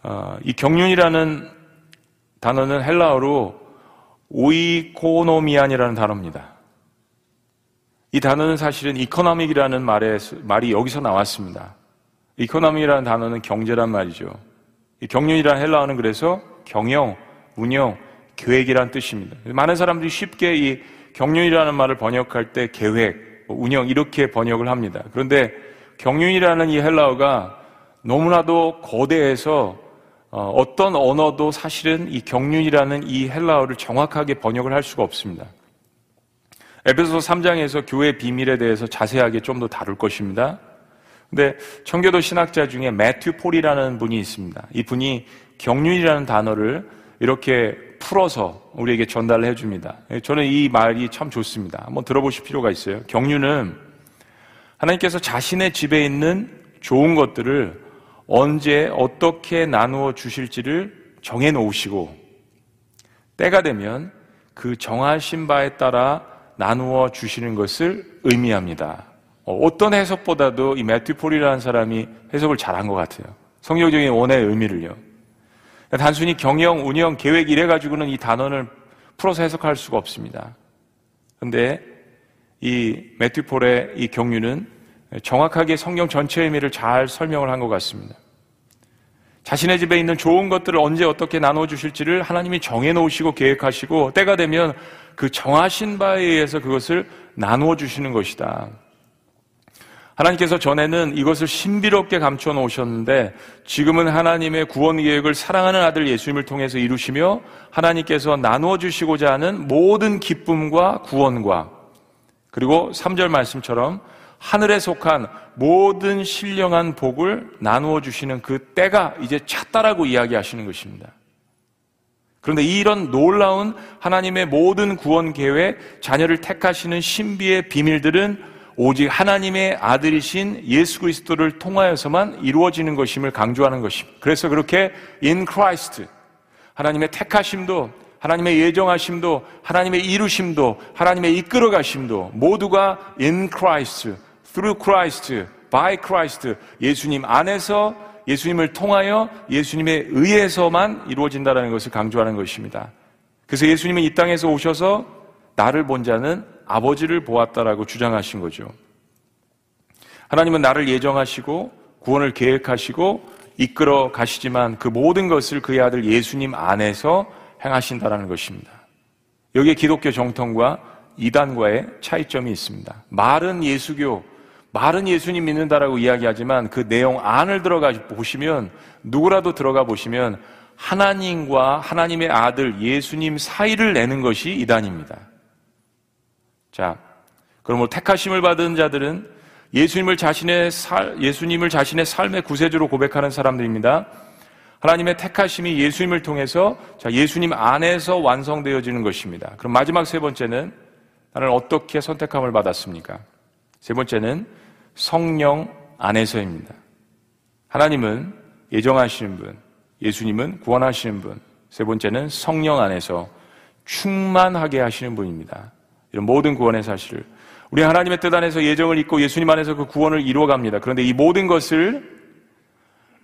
어, 이 경륜이라는 단어는 헬라어로 οἰκονομίαν이라는 단어입니다. 이 단어는 사실은 economic이라는 말에, 말이 여기서 나왔습니다. economic이라는 단어는 경제란 말이죠. 이 경륜이라는 헬라어는 그래서 경영, 운영, 계획이란 뜻입니다. 많은 사람들이 쉽게 이 경륜이라는 말을 번역할 때 계획, 뭐 운영 이렇게 번역을 합니다. 그런데 경륜이라는 이 헬라어가 너무나도 거대해서 어, 어떤 언어도 사실은 이 경륜이라는 이 헬라어를 정확하게 번역을 할 수가 없습니다. 에베소 3장에서 교회 비밀에 대해서 자세하게 좀 더 다룰 것입니다. 근데 청교도 신학자 중에 매튜 폴이라는 분이 있습니다. 이 분이 경륜이라는 단어를 이렇게 풀어서 우리에게 전달을 해줍니다. 저는 이 말이 참 좋습니다. 한번 들어보실 필요가 있어요. 경륜은 하나님께서 자신의 집에 있는 좋은 것들을 언제 어떻게 나누어 주실지를 정해 놓으시고 때가 되면 그 정하신 바에 따라 나누어 주시는 것을 의미합니다. 어, 어떤 해석보다도 이 매튜 폴이라는 사람이 해석을 잘한 것 같아요. 성경적인 원의 의미를요. 단순히 경영, 운영, 계획 이래 가지고는 이 단어를 풀어서 해석할 수가 없습니다. 그런데 이 매튜 폴의 이 경륜은 정확하게 성경 전체 의미를 잘 설명을 한 것 같습니다. 자신의 집에 있는 좋은 것들을 언제 어떻게 나눠 주실지를 하나님이 정해 놓으시고 계획하시고 때가 되면 그 정하신 바에 의해서 그것을 나누어 주시는 것이다. 하나님께서 전에는 이것을 신비롭게 감춰 놓으셨는데 지금은 하나님의 구원 계획을 사랑하는 아들 예수님을 통해서 이루시며 하나님께서 나누어 주시고자 하는 모든 기쁨과 구원과 그리고 3절 말씀처럼 하늘에 속한 모든 신령한 복을 나누어 주시는 그 때가 이제 찼다라고 이야기하시는 것입니다. 그런데 이런 놀라운 하나님의 모든 구원 계획, 자녀를 택하시는 신비의 비밀들은 오직 하나님의 아들이신 예수 그리스도를 통하여서만 이루어지는 것임을 강조하는 것입니다. 그래서 그렇게 in Christ 하나님의 택하심도 하나님의 예정하심도 하나님의 이루심도 하나님의 이끌어 가심도 모두가 in Christ through Christ by Christ 예수님 안에서 예수님을 통하여 예수님에 의해서만 이루어진다는 것을 강조하는 것입니다. 그래서 예수님은 이 땅에서 오셔서 나를 본 자는 아버지를 보았다라고 주장하신 거죠. 하나님은 나를 예정하시고 구원을 계획하시고 이끌어 가시지만 그 모든 것을 그의 아들 예수님 안에서 행하신다라는 것입니다. 여기에 기독교 정통과 이단과의 차이점이 있습니다. 말은 예수교, 말은 예수님 믿는다라고 이야기하지만 그 내용 안을 들어가 보시면 누구라도 들어가 보시면 하나님과 하나님의 아들 예수님 사이를 내는 것이 이단입니다. 자, 뭐 택하심을 받은 자들은 예수님을 자신의 살, 예수님을 자신의 삶의 구세주로 고백하는 사람들입니다. 하나님의 택하심이 예수님을 통해서 자, 예수님 안에서 완성되어지는 것입니다. 그럼 마지막 세 번째는 나는 어떻게 선택함을 받았습니까? 세 번째는 성령 안에서입니다. 하나님은 예정하시는 분, 예수님은 구원하시는 분, 세 번째는 성령 안에서 충만하게 하시는 분입니다. 이런 모든 구원의 사실을 우리 하나님의 뜻 안에서 예정을 잊고 예수님 안에서 그 구원을 이루어 갑니다. 그런데 이 모든 것을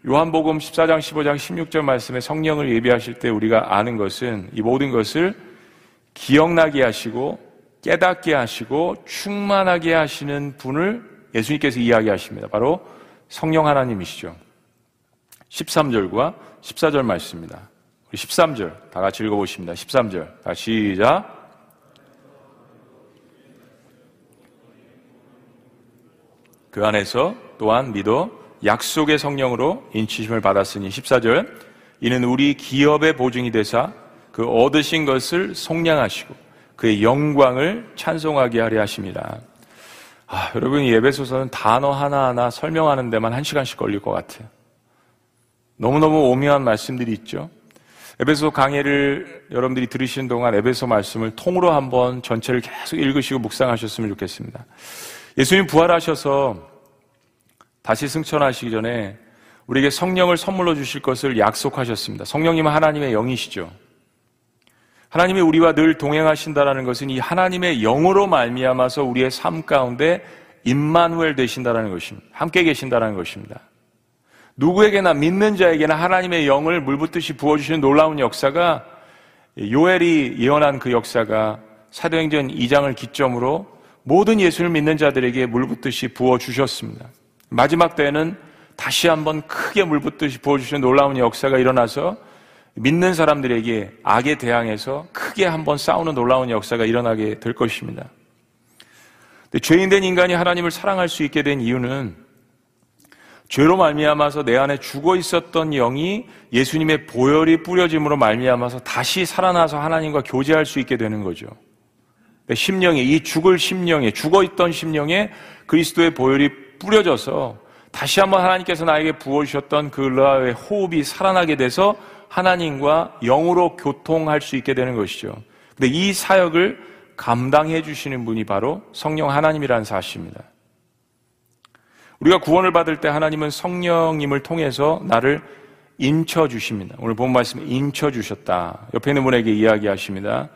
요한복음 14장, 15장, 16절 말씀에 성령을 예비하실 때 우리가 아는 것은 이 모든 것을 기억나게 하시고 깨닫게 하시고 충만하게 하시는 분을 예수님께서 이야기하십니다. 바로 성령 하나님이시죠. 13절과 14절 말씀입니다. 우리 13절 다 같이 읽어보십니다. 13절 다 시작. 그 안에서 또한 믿어 약속의 성령으로 인치심을 받았으니 14절 이는 우리 기업의 보증이 되사 그 얻으신 것을 속량하시고 그의 영광을 찬송하게 하려 하십니다. 아, 여러분 예배소서는 단어 하나하나 설명하는 데만 한 시간씩 걸릴 것 같아요. 너무너무 오묘한 말씀들이 있죠. 에베소 강해를 여러분들이 들으시는 동안 에베소 말씀을 통으로 한번 전체를 계속 읽으시고 묵상하셨으면 좋겠습니다. 예수님 부활하셔서 다시 승천하시기 전에 우리에게 성령을 선물로 주실 것을 약속하셨습니다. 성령님은 하나님의 영이시죠. 하나님이 우리와 늘 동행하신다라는 것은 이 하나님의 영으로 말미암아서 우리의 삶 가운데 임마누엘 되신다라는 것입니다. 함께 계신다라는 것입니다. 누구에게나 믿는 자에게나 하나님의 영을 물붓듯이 부어주시는 놀라운 역사가 요엘이 예언한 그 역사가 사도행전 2장을 기점으로 모든 예수를 믿는 자들에게 물붓듯이 부어주셨습니다. 마지막 때에는 다시 한번 크게 물붓듯이 부어주시는 놀라운 역사가 일어나서 믿는 사람들에게 악에 대항해서 크게 한번 싸우는 놀라운 역사가 일어나게 될 것입니다. 죄인된 인간이 하나님을 사랑할 수 있게 된 이유는 죄로 말미암아서 내 안에 죽어 있었던 영이 예수님의 보혈이 뿌려짐으로 말미암아서 다시 살아나서 하나님과 교제할 수 있게 되는 거죠. 심령에 이 죽을 심령에 죽어 있던 심령에 그리스도의 보혈이 뿌려져서 다시 한번 하나님께서 나에게 부어 주셨던 그 르아의 호흡이 살아나게 돼서 하나님과 영으로 교통할 수 있게 되는 것이죠. 근데 이 사역을 감당해 주시는 분이 바로 성령 하나님이라는 사실입니다. 우리가 구원을 받을 때 하나님은 성령님을 통해서 나를 인쳐 주십니다. 오늘 본 말씀에 인쳐 주셨다. 옆에 있는 분에게 이야기하십니다.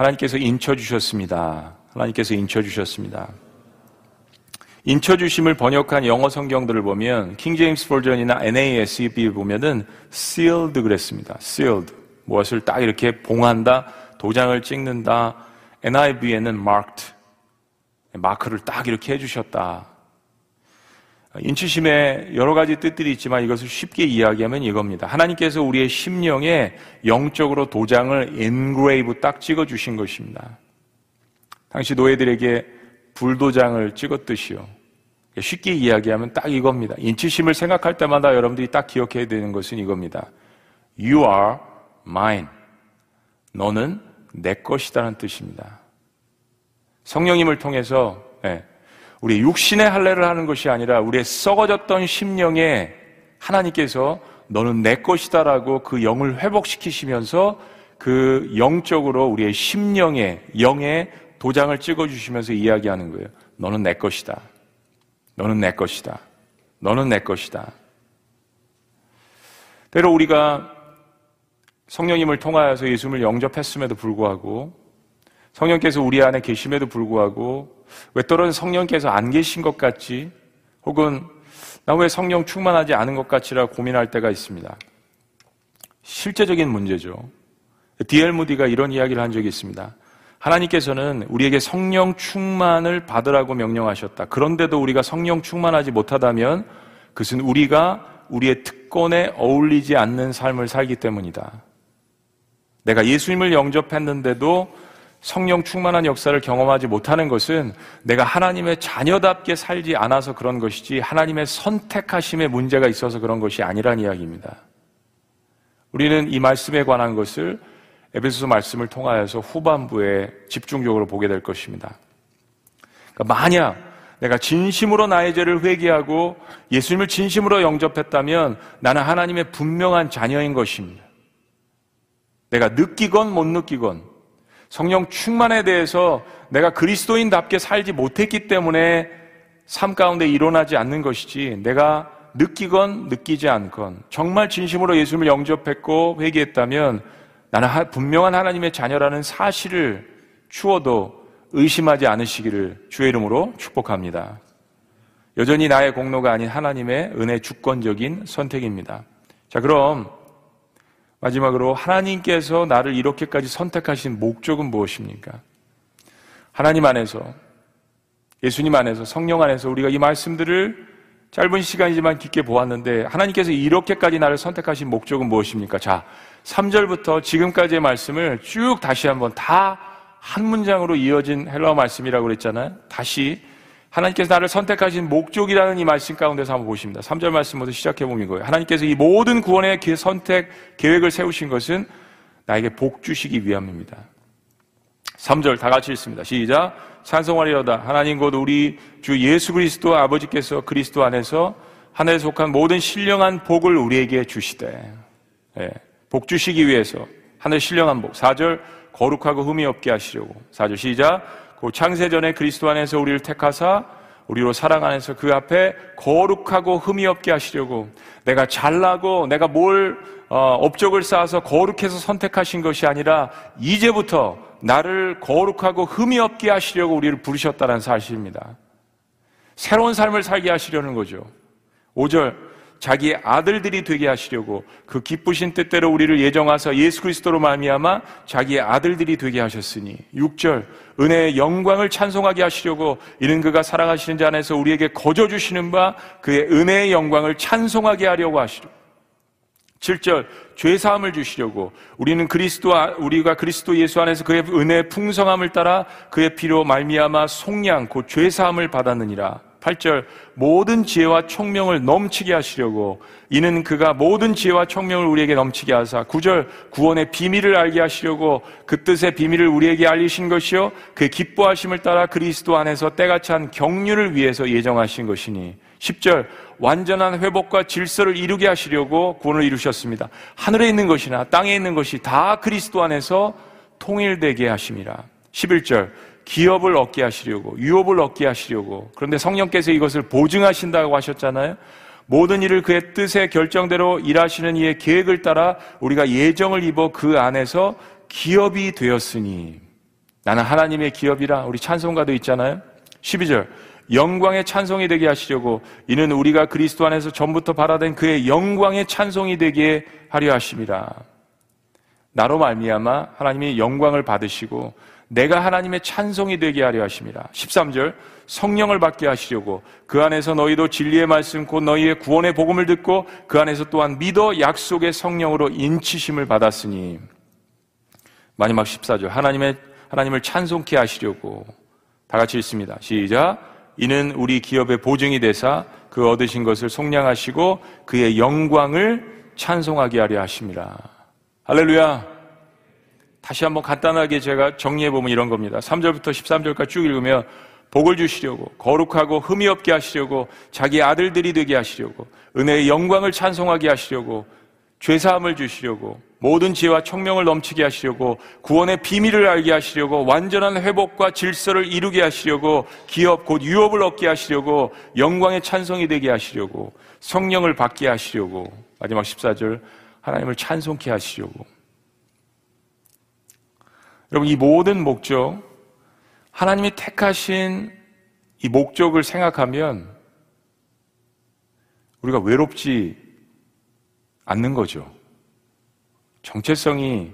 하나님께서 인쳐 주셨습니다. 하나님께서 인쳐 주셨습니다. 인쳐 주심을 번역한 영어 성경들을 보면 킹 제임스 버전이나 NASB 보면은 sealed 그랬습니다. sealed. 무엇을 딱 이렇게 봉한다, 도장을 찍는다. NIV에는 marked. 마크를 딱 이렇게 해 주셨다. 인치심에 여러 가지 뜻들이 있지만 이것을 쉽게 이야기하면 이겁니다. 하나님께서 우리의 심령에 영적으로 도장을 engrave 딱 찍어 주신 것입니다. 당시 노예들에게 불도장을 찍었듯이요. 쉽게 이야기하면 딱 이겁니다. 인치심을 생각할 때마다 여러분들이 딱 기억해야 되는 것은 이겁니다. You are mine. 너는 내 것이다는 뜻입니다. 성령님을 통해서 네, 우리 육신의 할례를 하는 것이 아니라 우리의 썩어졌던 심령에 하나님께서 너는 내 것이다라고 그 영을 회복시키시면서 그 영적으로 우리의 심령에 영에 도장을 찍어 주시면서 이야기하는 거예요. 너는 내 것이다. 너는 내 것이다. 너는 내 것이다. 때로 우리가 성령님을 통하여서 예수님을 영접했음에도 불구하고 성령께서 우리 안에 계심에도 불구하고 왜 또는 성령께서 안 계신 것 같지? 혹은 나 왜 성령 충만하지 않은 것 같지라 고민할 때가 있습니다. 실제적인 문제죠. 디엘 무디가 이런 이야기를 한 적이 있습니다. 하나님께서는 우리에게 성령 충만을 받으라고 명령하셨다. 그런데도 우리가 성령 충만하지 못하다면 그것은 우리가 우리의 특권에 어울리지 않는 삶을 살기 때문이다. 내가 예수님을 영접했는데도 성령 충만한 역사를 경험하지 못하는 것은 내가 하나님의 자녀답게 살지 않아서 그런 것이지 하나님의 선택하심에 문제가 있어서 그런 것이 아니란 이야기입니다. 우리는 이 말씀에 관한 것을 에베소서 말씀을 통하여서 후반부에 집중적으로 보게 될 것입니다. 그러니까 만약 내가 진심으로 나의 죄를 회개하고 예수님을 진심으로 영접했다면 나는 하나님의 분명한 자녀인 것입니다. 내가 느끼건 못 느끼건 성령 충만에 대해서 내가 그리스도인답게 살지 못했기 때문에 삶 가운데 일어나지 않는 것이지 내가 느끼건 느끼지 않건 정말 진심으로 예수님을 영접했고 회개했다면 나는 분명한 하나님의 자녀라는 사실을 추워도 의심하지 않으시기를 주의 이름으로 축복합니다. 여전히 나의 공로가 아닌 하나님의 은혜 주권적인 선택입니다. 자, 그럼 마지막으로 하나님께서 나를 이렇게까지 선택하신 목적은 무엇입니까? 하나님 안에서 예수님 안에서 성령 안에서 우리가 이 말씀들을 짧은 시간이지만 깊게 보았는데 하나님께서 이렇게까지 나를 선택하신 목적은 무엇입니까? 자, 3절부터 지금까지의 말씀을 쭉 다시 한번 다 한 문장으로 이어진 헬라어 말씀이라고 그랬잖아요. 다시 하나님께서 나를 선택하신 목적이라는 이 말씀 가운데서 한번 보십니다. 3절 말씀부터 시작해 보면 이거예요. 하나님께서 이 모든 구원의 선택 계획을 세우신 것은 나에게 복 주시기 위함입니다. 3절 다 같이 읽습니다. 시작. 찬송하리로다. 하나님 곧 우리 주 예수 그리스도 아버지께서 그리스도 안에서 하늘에 속한 모든 신령한 복을 우리에게 주시되. 예, 복 주시기 위해서 하늘 신령한 복. 4절 거룩하고 흠이 없게 하시려고. 4절 시작. 그 창세전에 그리스도 안에서 우리를 택하사 우리로 사랑 안에서 그 앞에 거룩하고 흠이 없게 하시려고 내가 잘나고 내가 뭘 어, 업적을 쌓아서 거룩해서 선택하신 것이 아니라 이제부터 나를 거룩하고 흠이 없게 하시려고 우리를 부르셨다는 사실입니다. 새로운 삶을 살게 하시려는 거죠. 5절 자기의 아들들이 되게 하시려고 그 기쁘신 뜻대로 우리를 예정하사 예수 그리스도로 말미암아 자기의 아들들이 되게 하셨으니 6절 은혜의 영광을 찬송하게 하시려고 이는 그가 사랑하시는 자 안에서 우리에게 거저 주시는 바 그의 은혜의 영광을 찬송하게 하려고 하시려. 7절 죄 사함을 주시려고 우리는 그리스도 우리가 그리스도 예수 안에서 그의 은혜의 풍성함을 따라 그의 피로 말미암아 속량 곧죄 사함을 받았느니라 8절 모든 지혜와 총명을 넘치게 하시려고 이는 그가 모든 지혜와 총명을 우리에게 넘치게 하사 9절 구원의 비밀을 알게 하시려고 그 뜻의 비밀을 우리에게 알리신 것이요 그 기뻐하심을 따라 그리스도 안에서 때가 찬 경륜을 위해서 예정하신 것이니 10절 완전한 회복과 질서를 이루게 하시려고 구원을 이루셨습니다. 하늘에 있는 것이나 땅에 있는 것이 다 그리스도 안에서 통일되게 하심이라. 11절 기업을 얻게 하시려고, 유업을 얻게 하시려고. 그런데 성령께서 이것을 보증하신다고 하셨잖아요. 모든 일을 그의 뜻의 결정대로 일하시는 이의 계획을 따라 우리가 예정을 입어 그 안에서 기업이 되었으니. 나는 하나님의 기업이라 우리 찬송가도 있잖아요. 12절. 영광의 찬송이 되게 하시려고 이는 우리가 그리스도 안에서 전부터 바라된 그의 영광의 찬송이 되게 하려 하심이라. 나로 말미암아 하나님이 영광을 받으시고 내가 하나님의 찬송이 되게 하려 하심이라. 13절 성령을 받게 하시려고 그 안에서 너희도 진리의 말씀 곧 너희의 구원의 복음을 듣고 그 안에서 또한 믿어 약속의 성령으로 인치심을 받았으니 마지막 14절 하나님의 하나님을 찬송케 하시려고 다 같이 읽습니다. 시작. 이는 우리 기업의 보증이 되사 그 얻으신 것을 속량하시고 그의 영광을 찬송하게 하려 하심이라. 할렐루야. 다시 한번 간단하게 제가 정리해 보면 이런 겁니다. 3절부터 13절까지 쭉 읽으면 복을 주시려고 거룩하고 흠이 없게 하시려고 자기 아들들이 되게 하시려고 은혜의 영광을 찬송하게 하시려고 죄사함을 주시려고 모든 지혜와 총명을 넘치게 하시려고 구원의 비밀을 알게 하시려고 완전한 회복과 질서를 이루게 하시려고 기업 곧 유업을 얻게 하시려고 영광의 찬송이 되게 하시려고 성령을 받게 하시려고 마지막 14절 하나님을 찬송케 하시려고 여러분, 이 모든 목적, 하나님이 택하신 이 목적을 생각하면 우리가 외롭지 않는 거죠. 정체성이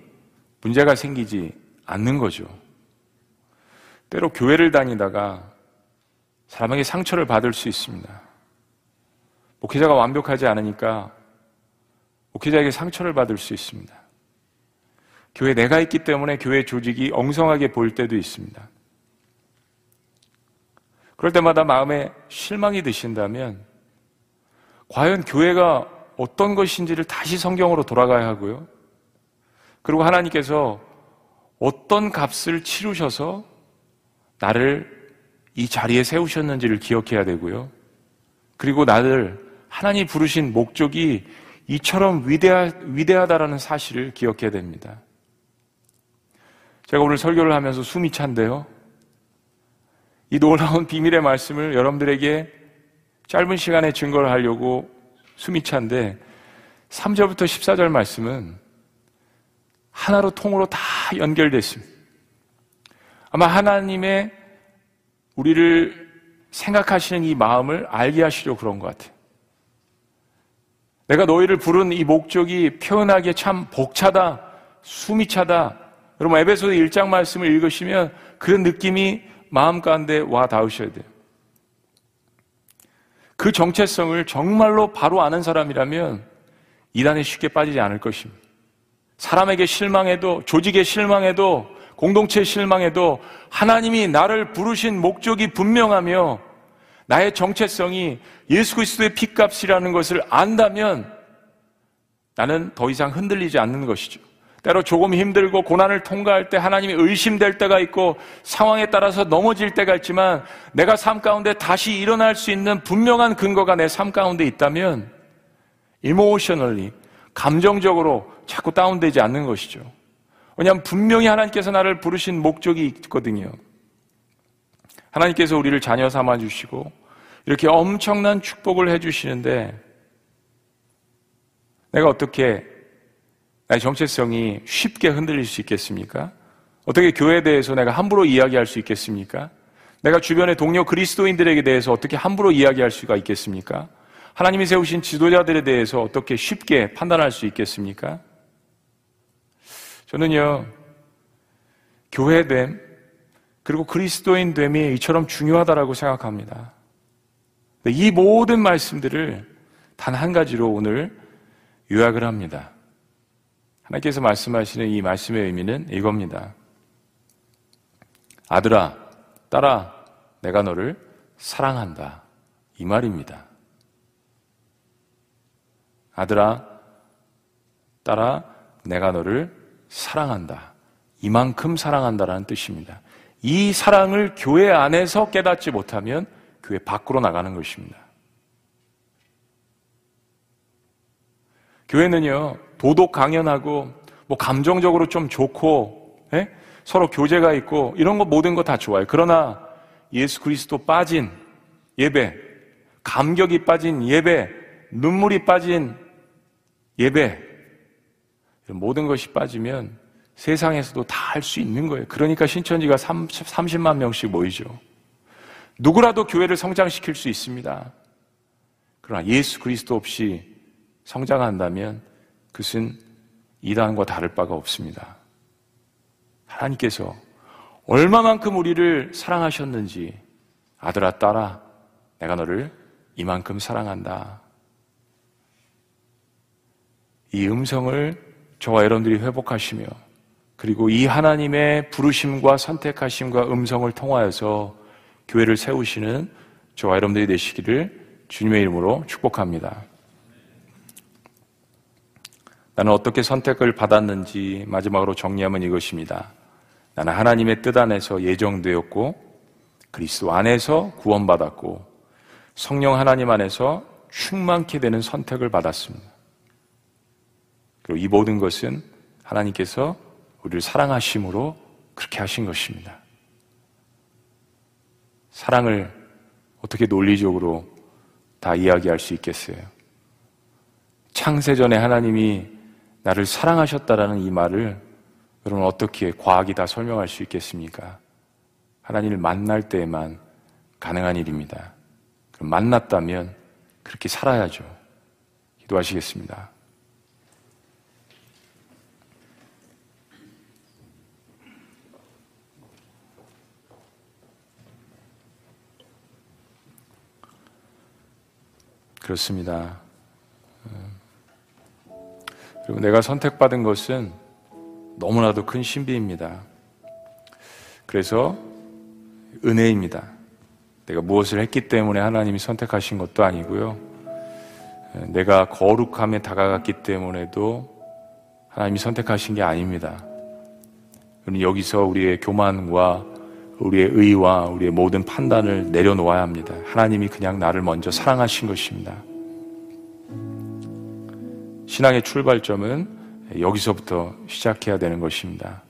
문제가 생기지 않는 거죠. 때로 교회를 다니다가 사람에게 상처를 받을 수 있습니다. 목회자가 완벽하지 않으니까 목회자에게 상처를 받을 수 있습니다. 교회 내가 있기 때문에 교회 조직이 엉성하게 보일 때도 있습니다. 그럴 때마다 마음에 실망이 드신다면 과연 교회가 어떤 것인지를 다시 성경으로 돌아가야 하고요. 그리고 하나님께서 어떤 값을 치르셔서 나를 이 자리에 세우셨는지를 기억해야 되고요. 그리고 나를 하나님 부르신 목적이 이처럼 위대하, 위대하다라는 사실을 기억해야 됩니다. 제가 오늘 설교를 하면서 숨이 찬데요. 이 놀라운 비밀의 말씀을 여러분들에게 짧은 시간에 증거를 하려고 숨이 찬데 3절부터 14절 말씀은 하나로 통으로 다 연결됐습니다. 아마 하나님의 우리를 생각하시는 이 마음을 알게 하시려고 그런 것 같아요. 내가 너희를 부른 이 목적이 표현하기에 참 벅차다, 숨이 차다, 여러분 에베소서 1장 말씀을 읽으시면 그런 느낌이 마음 가운데 와 닿으셔야 돼요. 그 정체성을 정말로 바로 아는 사람이라면 이단에 쉽게 빠지지 않을 것입니다. 사람에게 실망해도 조직에 실망해도 공동체에 실망해도 하나님이 나를 부르신 목적이 분명하며 나의 정체성이 예수 그리스도의 피값이라는 것을 안다면 나는 더 이상 흔들리지 않는 것이죠. 때로 조금 힘들고 고난을 통과할 때 하나님이 의심될 때가 있고 상황에 따라서 넘어질 때가 있지만 내가 삶 가운데 다시 일어날 수 있는 분명한 근거가 내 삶 가운데 있다면 emotionally 감정적으로 자꾸 다운되지 않는 것이죠. 왜냐하면 분명히 하나님께서 나를 부르신 목적이 있거든요. 하나님께서 우리를 자녀 삼아 주시고 이렇게 엄청난 축복을 해 주시는데 내가 어떻게 나의 정체성이 쉽게 흔들릴 수 있겠습니까? 어떻게 교회에 대해서 내가 함부로 이야기할 수 있겠습니까? 내가 주변의 동료 그리스도인들에게 대해서 어떻게 함부로 이야기할 수가 있겠습니까? 하나님이 세우신 지도자들에 대해서 어떻게 쉽게 판단할 수 있겠습니까? 저는요, 교회됨, 그리고 그리스도인 됨이 이처럼 중요하다라고 생각합니다. 이 모든 말씀들을 단 한 가지로 오늘 요약을 합니다. 하나님께서 말씀하시는 이 말씀의 의미는 이겁니다. 아들아, 딸아, 내가 너를 사랑한다. 이 말입니다. 아들아, 딸아, 내가 너를 사랑한다. 이만큼 사랑한다라는 뜻입니다. 이 사랑을 교회 안에서 깨닫지 못하면 교회 밖으로 나가는 것입니다. 교회는요, 도덕 강연하고, 뭐, 감정적으로 좀 좋고, 예? 서로 교제가 있고, 이런 거 모든 거 다 좋아요. 그러나, 예수 그리스도 빠진 예배, 감격이 빠진 예배, 눈물이 빠진 예배, 모든 것이 빠지면 세상에서도 다 할 수 있는 거예요. 그러니까 신천지가 30, 30만 명씩 모이죠. 누구라도 교회를 성장시킬 수 있습니다. 그러나 예수 그리스도 없이 성장한다면 그것은 이단과 다를 바가 없습니다. 하나님께서 얼마만큼 우리를 사랑하셨는지 아들아 딸아 내가 너를 이만큼 사랑한다. 이 음성을 저와 여러분들이 회복하시며 그리고 이 하나님의 부르심과 선택하심과 음성을 통하여서 교회를 세우시는 저와 여러분들이 되시기를 주님의 이름으로 축복합니다. 나는 어떻게 선택을 받았는지 마지막으로 정리하면 이것입니다. 나는 하나님의 뜻 안에서 예정되었고 그리스도 안에서 구원받았고 성령 하나님 안에서 충만케 되는 선택을 받았습니다. 그리고 이 모든 것은 하나님께서 우리를 사랑하심으로 그렇게 하신 것입니다. 사랑을 어떻게 논리적으로 다 이야기할 수 있겠어요? 창세전에 하나님이 나를 사랑하셨다라는 이 말을 여러분 어떻게 과학이 다 설명할 수 있겠습니까? 하나님을 만날 때에만 가능한 일입니다. 그럼 만났다면 그렇게 살아야죠. 기도하시겠습니다. 그렇습니다. 그리고 내가 선택받은 것은 너무나도 큰 신비입니다. 그래서 은혜입니다. 내가 무엇을 했기 때문에 하나님이 선택하신 것도 아니고요. 내가 거룩함에 다가갔기 때문에도 하나님이 선택하신 게 아닙니다. 여기서 우리의 교만과 우리의 의와 우리의 모든 판단을 내려놓아야 합니다. 하나님이 그냥 나를 먼저 사랑하신 것입니다. 신앙의 출발점은 여기서부터 시작해야 되는 것입니다.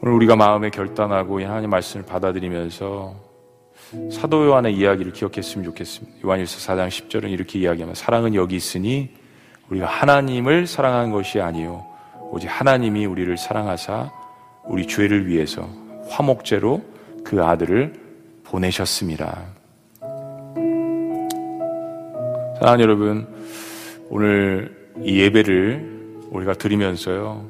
오늘 우리가 마음에 결단하고 하나님 말씀을 받아들이면서 사도 요한의 이야기를 기억했으면 좋겠습니다. 요한일서 4장 10절은 이렇게 이야기하면 사랑은 여기 있으니 우리가 하나님을 사랑한 것이 아니요 오직 하나님이 우리를 사랑하사 우리 죄를 위해서 화목제로 그 아들을 보내셨습니다. 사랑하는 여러분, 오늘 이 예배를 우리가 드리면서요.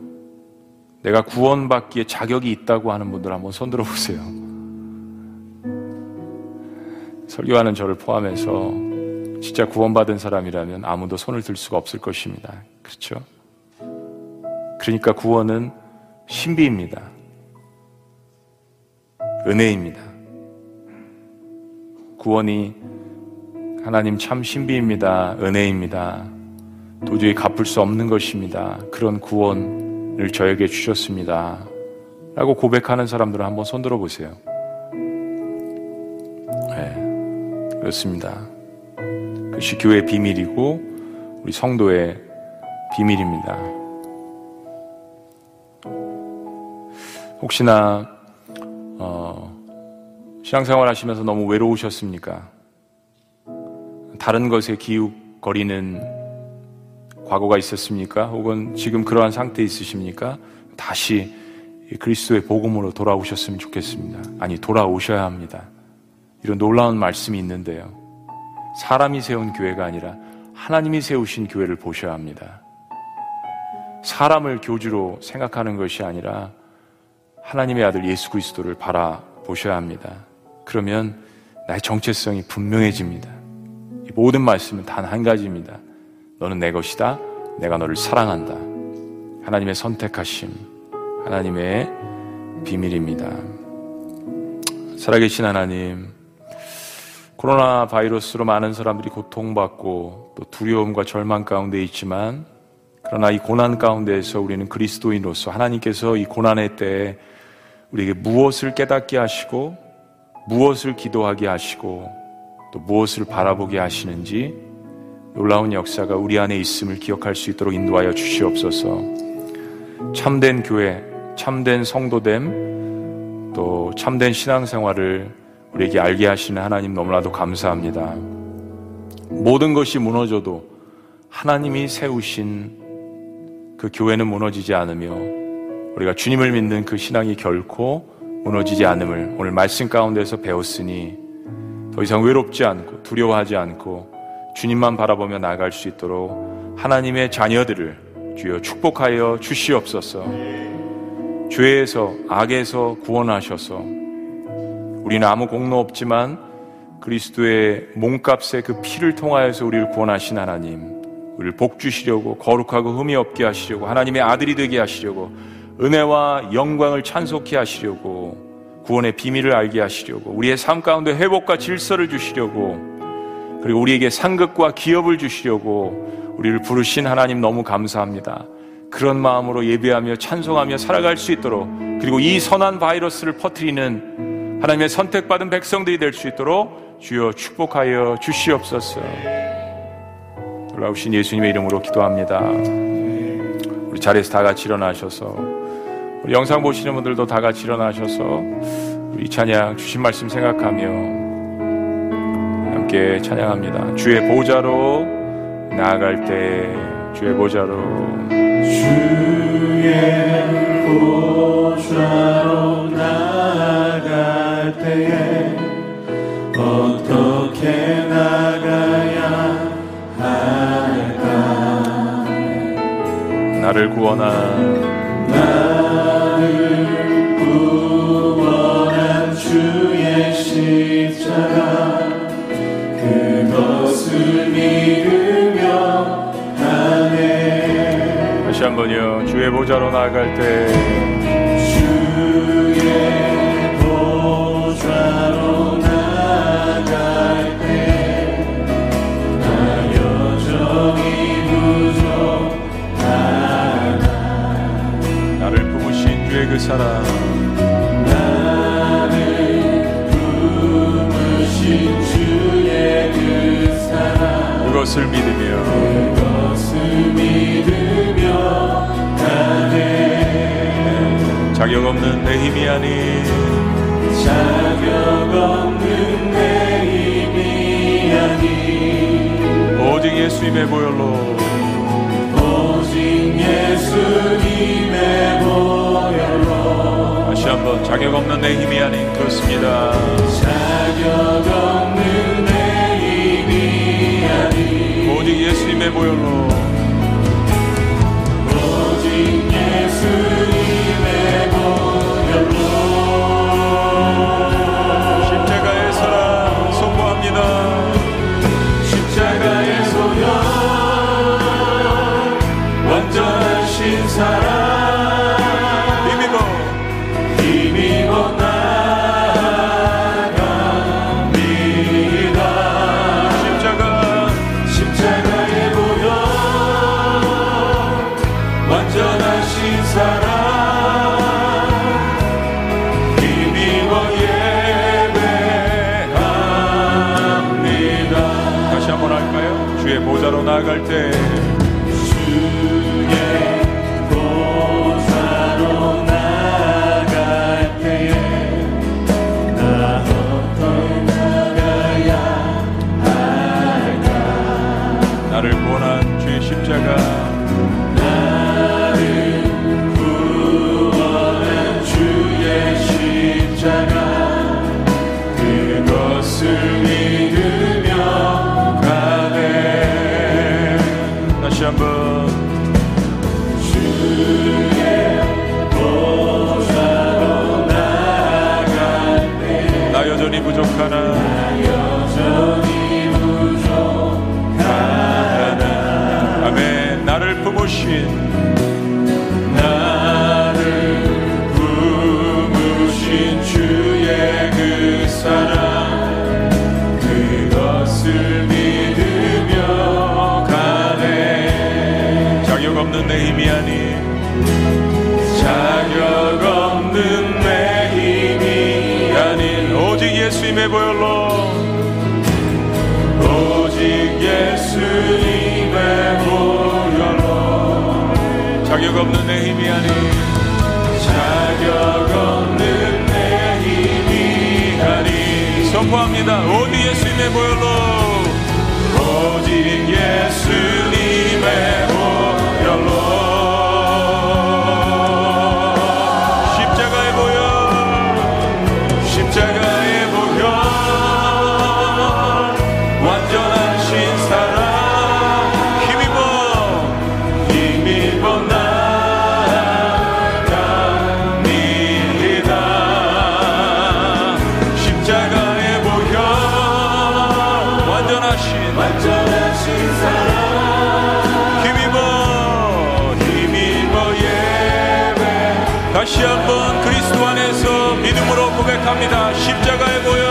내가 구원받기에 자격이 있다고 하는 분들 한번 손 들어 보세요. 설교하는 저를 포함해서 진짜 구원받은 사람이라면 아무도 손을 들 수가 없을 것입니다. 그렇죠? 그러니까 구원은 신비입니다. 은혜입니다. 구원이 하나님 참 신비입니다. 은혜입니다. 도저히 갚을 수 없는 것입니다. 그런 구원을 저에게 주셨습니다. 라고 고백하는 사람들을 한번 손들어 보세요. 네, 그렇습니다. 그것이 교회의 비밀이고 우리 성도의 비밀입니다. 혹시나 어, 신앙생활 하시면서 너무 외로우셨습니까? 다른 것에 기웃거리는 과거가 있었습니까? 혹은 지금 그러한 상태에 있으십니까? 다시 그리스도의 복음으로 돌아오셨으면 좋겠습니다. 아니, 돌아오셔야 합니다. 이런 놀라운 말씀이 있는데요. 사람이 세운 교회가 아니라 하나님이 세우신 교회를 보셔야 합니다. 사람을 교주로 생각하는 것이 아니라 하나님의 아들 예수 그리스도를 바라보셔야 합니다. 그러면 나의 정체성이 분명해집니다. 이 모든 말씀은 단 한 가지입니다. 너는 내 것이다. 내가 너를 사랑한다. 하나님의 선택하심, 하나님의 비밀입니다. 살아계신 하나님, 코로나 바이러스로 많은 사람들이 고통받고 또 두려움과 절망 가운데 있지만 그러나 이 고난 가운데에서 우리는 그리스도인으로서 하나님께서 이 고난의 때에 우리에게 무엇을 깨닫게 하시고 무엇을 기도하게 하시고 또 무엇을 바라보게 하시는지 놀라운 역사가 우리 안에 있음을 기억할 수 있도록 인도하여 주시옵소서. 참된 교회, 참된 성도됨, 또 참된 신앙생활을 우리에게 알게 하시는 하나님 너무나도 감사합니다. 모든 것이 무너져도 하나님이 세우신 그 교회는 무너지지 않으며 우리가 주님을 믿는 그 신앙이 결코 무너지지 않음을 오늘 말씀 가운데서 배웠으니 더 이상 외롭지 않고 두려워하지 않고 주님만 바라보며 나아갈 수 있도록 하나님의 자녀들을 주여 축복하여 주시옵소서. 죄에서 악에서 구원하셔서 우리는 아무 공로 없지만 그리스도의 몸값의 그 피를 통하여서 우리를 구원하신 하나님 우리를 복 주시려고 거룩하고 흠이 없게 하시려고 하나님의 아들이 되게 하시려고 은혜와 영광을 찬송케 하시려고 구원의 비밀을 알게 하시려고 우리의 삶 가운데 회복과 질서를 주시려고 그리고 우리에게 상급과 기업을 주시려고 우리를 부르신 하나님 너무 감사합니다. 그런 마음으로 예배하며 찬송하며 살아갈 수 있도록 그리고 이 선한 바이러스를 퍼뜨리는 하나님의 선택받은 백성들이 될 수 있도록 주여 축복하여 주시옵소서. 놀라우신 예수님의 이름으로 기도합니다. 우리 자리에서 다 같이 일어나셔서 우리 영상 보시는 분들도 다 같이 일어나셔서 우리 찬양 주신 말씀 생각하며 함께 찬양합니다. 주의 보좌로 나아갈 때 주의 보좌로 주의 보좌로 나아갈 때에 어떻게 나가야 나를 구원한 다시 한번요 주의 보좌로 나아갈 때. 주의 보좌로 나아갈 때나 여전히 부족하다 나를 부으신 주의 그 사랑. 나를 부으신 주의 그 사랑. 그것을 믿으며 자격 없는 내 힘이 아닌 자격 없는 내 힘이 아닌 오직 예수님의 보혈로 오직 예수님의 보혈로 다시 한번 자격 없는 내 힘이 아닌 그렇습니다. 자격 없는 내 힘이 아닌 오직 예수님의 보혈로 보 다시 한번 그리스도 안에서 믿음으로 고백합니다. 십자가의 보혈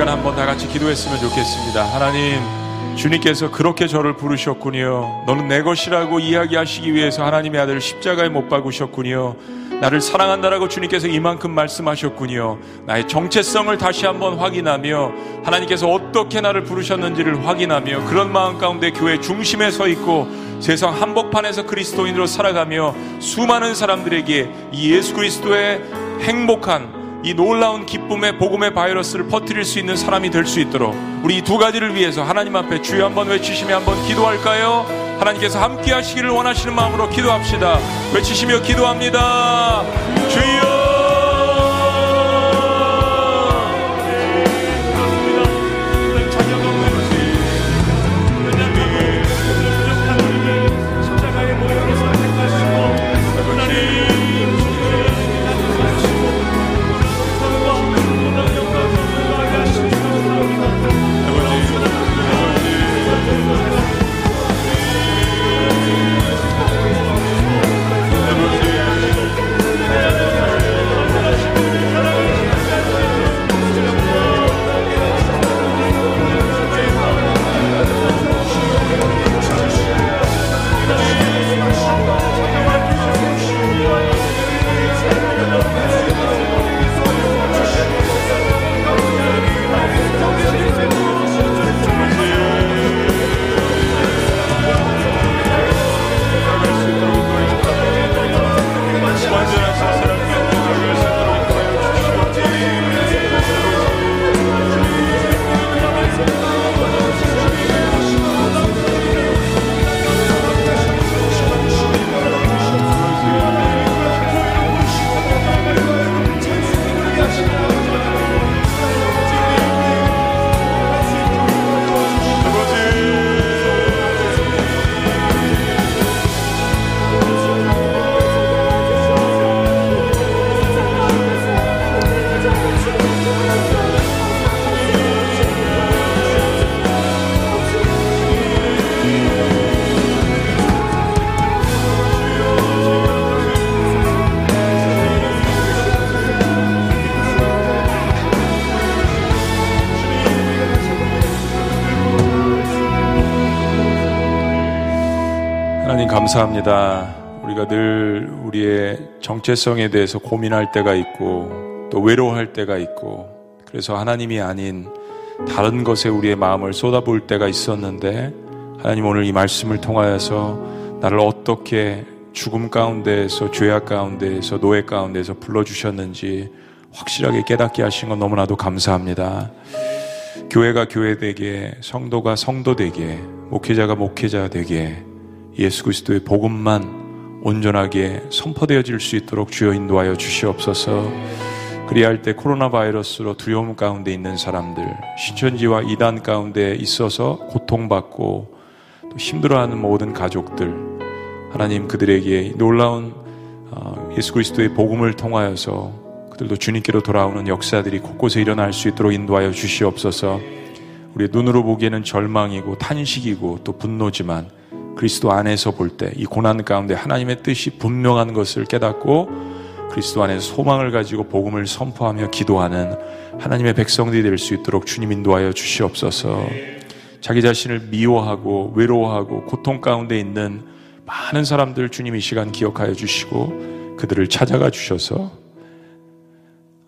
시간 한번 다 같이 기도했으면 좋겠습니다. 하나님, 주님께서 그렇게 저를 부르셨군요. 너는 내 것이라고 이야기하시기 위해서 하나님의 아들을 십자가에 못 박으셨군요. 나를 사랑한다라고 주님께서 이만큼 말씀하셨군요. 나의 정체성을 다시 한번 확인하며 하나님께서 어떻게 나를 부르셨는지를 확인하며 그런 마음 가운데 교회 중심에 서 있고 세상 한복판에서 그리스도인으로 살아가며 수많은 사람들에게 이 예수 그리스도의 행복한 이 놀라운 기쁨의 복음의 바이러스를 퍼뜨릴 수 있는 사람이 될 수 있도록 우리 이 두 가지를 위해서 하나님 앞에 주여 한번 외치시며 한번 기도할까요? 하나님께서 함께 하시기를 원하시는 마음으로 기도합시다. 외치시며 기도합니다. 주여! 감사합니다. 우리가 늘 우리의 정체성에 대해서 고민할 때가 있고 또 외로워할 때가 있고 그래서 하나님이 아닌 다른 것에 우리의 마음을 쏟아부을 때가 있었는데 하나님 오늘 이 말씀을 통하여서 나를 어떻게 죽음 가운데에서 죄악 가운데에서 노예 가운데에서 불러주셨는지 확실하게 깨닫게 하신 건 너무나도 감사합니다. 교회가 교회 되게, 성도가 성도 되게, 목회자가 목회자 되게, 예수 그리스도의 복음만 온전하게 선포되어질 수 있도록 주여 인도하여 주시옵소서. 그리할 때 코로나 바이러스로 두려움 가운데 있는 사람들, 신천지와 이단 가운데 있어서 고통받고 또 힘들어하는 모든 가족들, 하나님 그들에게 놀라운 어, 예수 그리스도의 복음을 통하여서 그들도 주님께로 돌아오는 역사들이 곳곳에 일어날 수 있도록 인도하여 주시옵소서. 우리 눈으로 보기에는 절망이고 탄식이고 또 분노지만 그리스도 안에서 볼 때 이 고난 가운데 하나님의 뜻이 분명한 것을 깨닫고 그리스도 안에서 소망을 가지고 복음을 선포하며 기도하는 하나님의 백성들이 될 수 있도록 주님 인도하여 주시옵소서. 자기 자신을 미워하고 외로워하고 고통 가운데 있는 많은 사람들 주님 이 시간 기억하여 주시고 그들을 찾아가 주셔서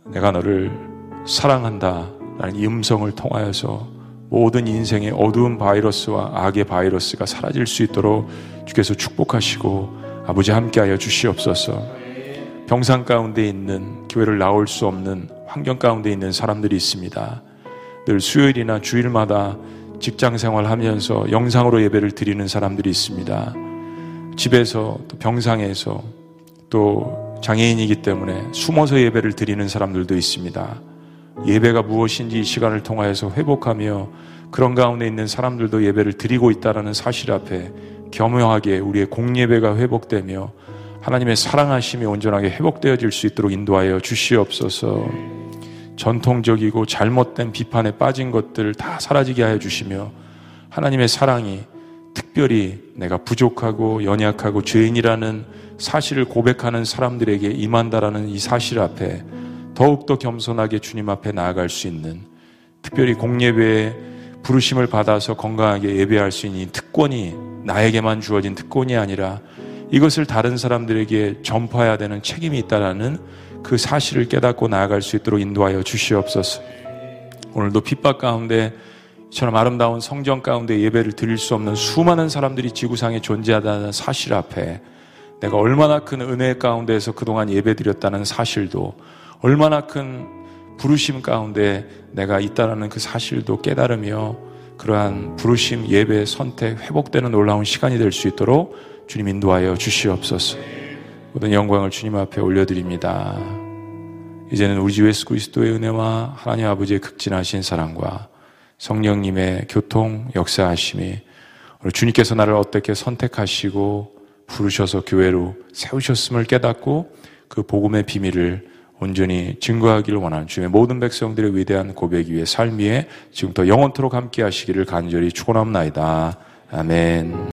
내가 너를 사랑한다. 라는 이 음성을 통하여서 모든 인생의 어두운 바이러스와 악의 바이러스가 사라질 수 있도록 주께서 축복하시고 아버지 함께하여 주시옵소서. 병상 가운데 있는 교회를 나올 수 없는 환경 가운데 있는 사람들이 있습니다. 늘 수요일이나 주일마다 직장 생활하면서 영상으로 예배를 드리는 사람들이 있습니다. 집에서 또 병상에서 또 장애인이기 때문에 숨어서 예배를 드리는 사람들도 있습니다. 예배가 무엇인지 이 시간을 통하여서 회복하며 그런 가운데 있는 사람들도 예배를 드리고 있다라는 사실 앞에 겸허하게 우리의 공예배가 회복되며 하나님의 사랑하심이 온전하게 회복되어질 수 있도록 인도하여 주시옵소서. 전통적이고 잘못된 비판에 빠진 것들 다 사라지게 하여 주시며 하나님의 사랑이 특별히 내가 부족하고 연약하고 죄인이라는 사실을 고백하는 사람들에게 임한다라는 이 사실 앞에 더욱더 겸손하게 주님 앞에 나아갈 수 있는 특별히 공예배에 부르심을 받아서 건강하게 예배할 수 있는 특권이 나에게만 주어진 특권이 아니라 이것을 다른 사람들에게 전파해야 되는 책임이 있다라는 그 사실을 깨닫고 나아갈 수 있도록 인도하여 주시옵소서. 오늘도 핍박 가운데 이처럼 아름다운 성전 가운데 예배를 드릴 수 없는 수많은 사람들이 지구상에 존재하다는 사실 앞에 내가 얼마나 큰 은혜 가운데에서 그동안 예배 드렸다는 사실도 얼마나 큰 부르심 가운데 내가 있다라는 그 사실도 깨달으며 그러한 부르심 예배 선택 회복되는 놀라운 시간이 될 수 있도록 주님 인도하여 주시옵소서. 모든 영광을 주님 앞에 올려드립니다. 이제는 우리 주 예수 그리스도의 은혜와 하나님 아버지의 극진하신 사랑과 성령님의 교통 역사하심이 주님께서 나를 어떻게 선택하시고 부르셔서 교회로 세우셨음을 깨닫고 그 복음의 비밀을 온전히 증거하기를 원하는 주의 모든 백성들의 위대한 고백 위에 삶 위에 지금부터 영원토록 함께 하시기를 간절히 축원합니다. 아멘.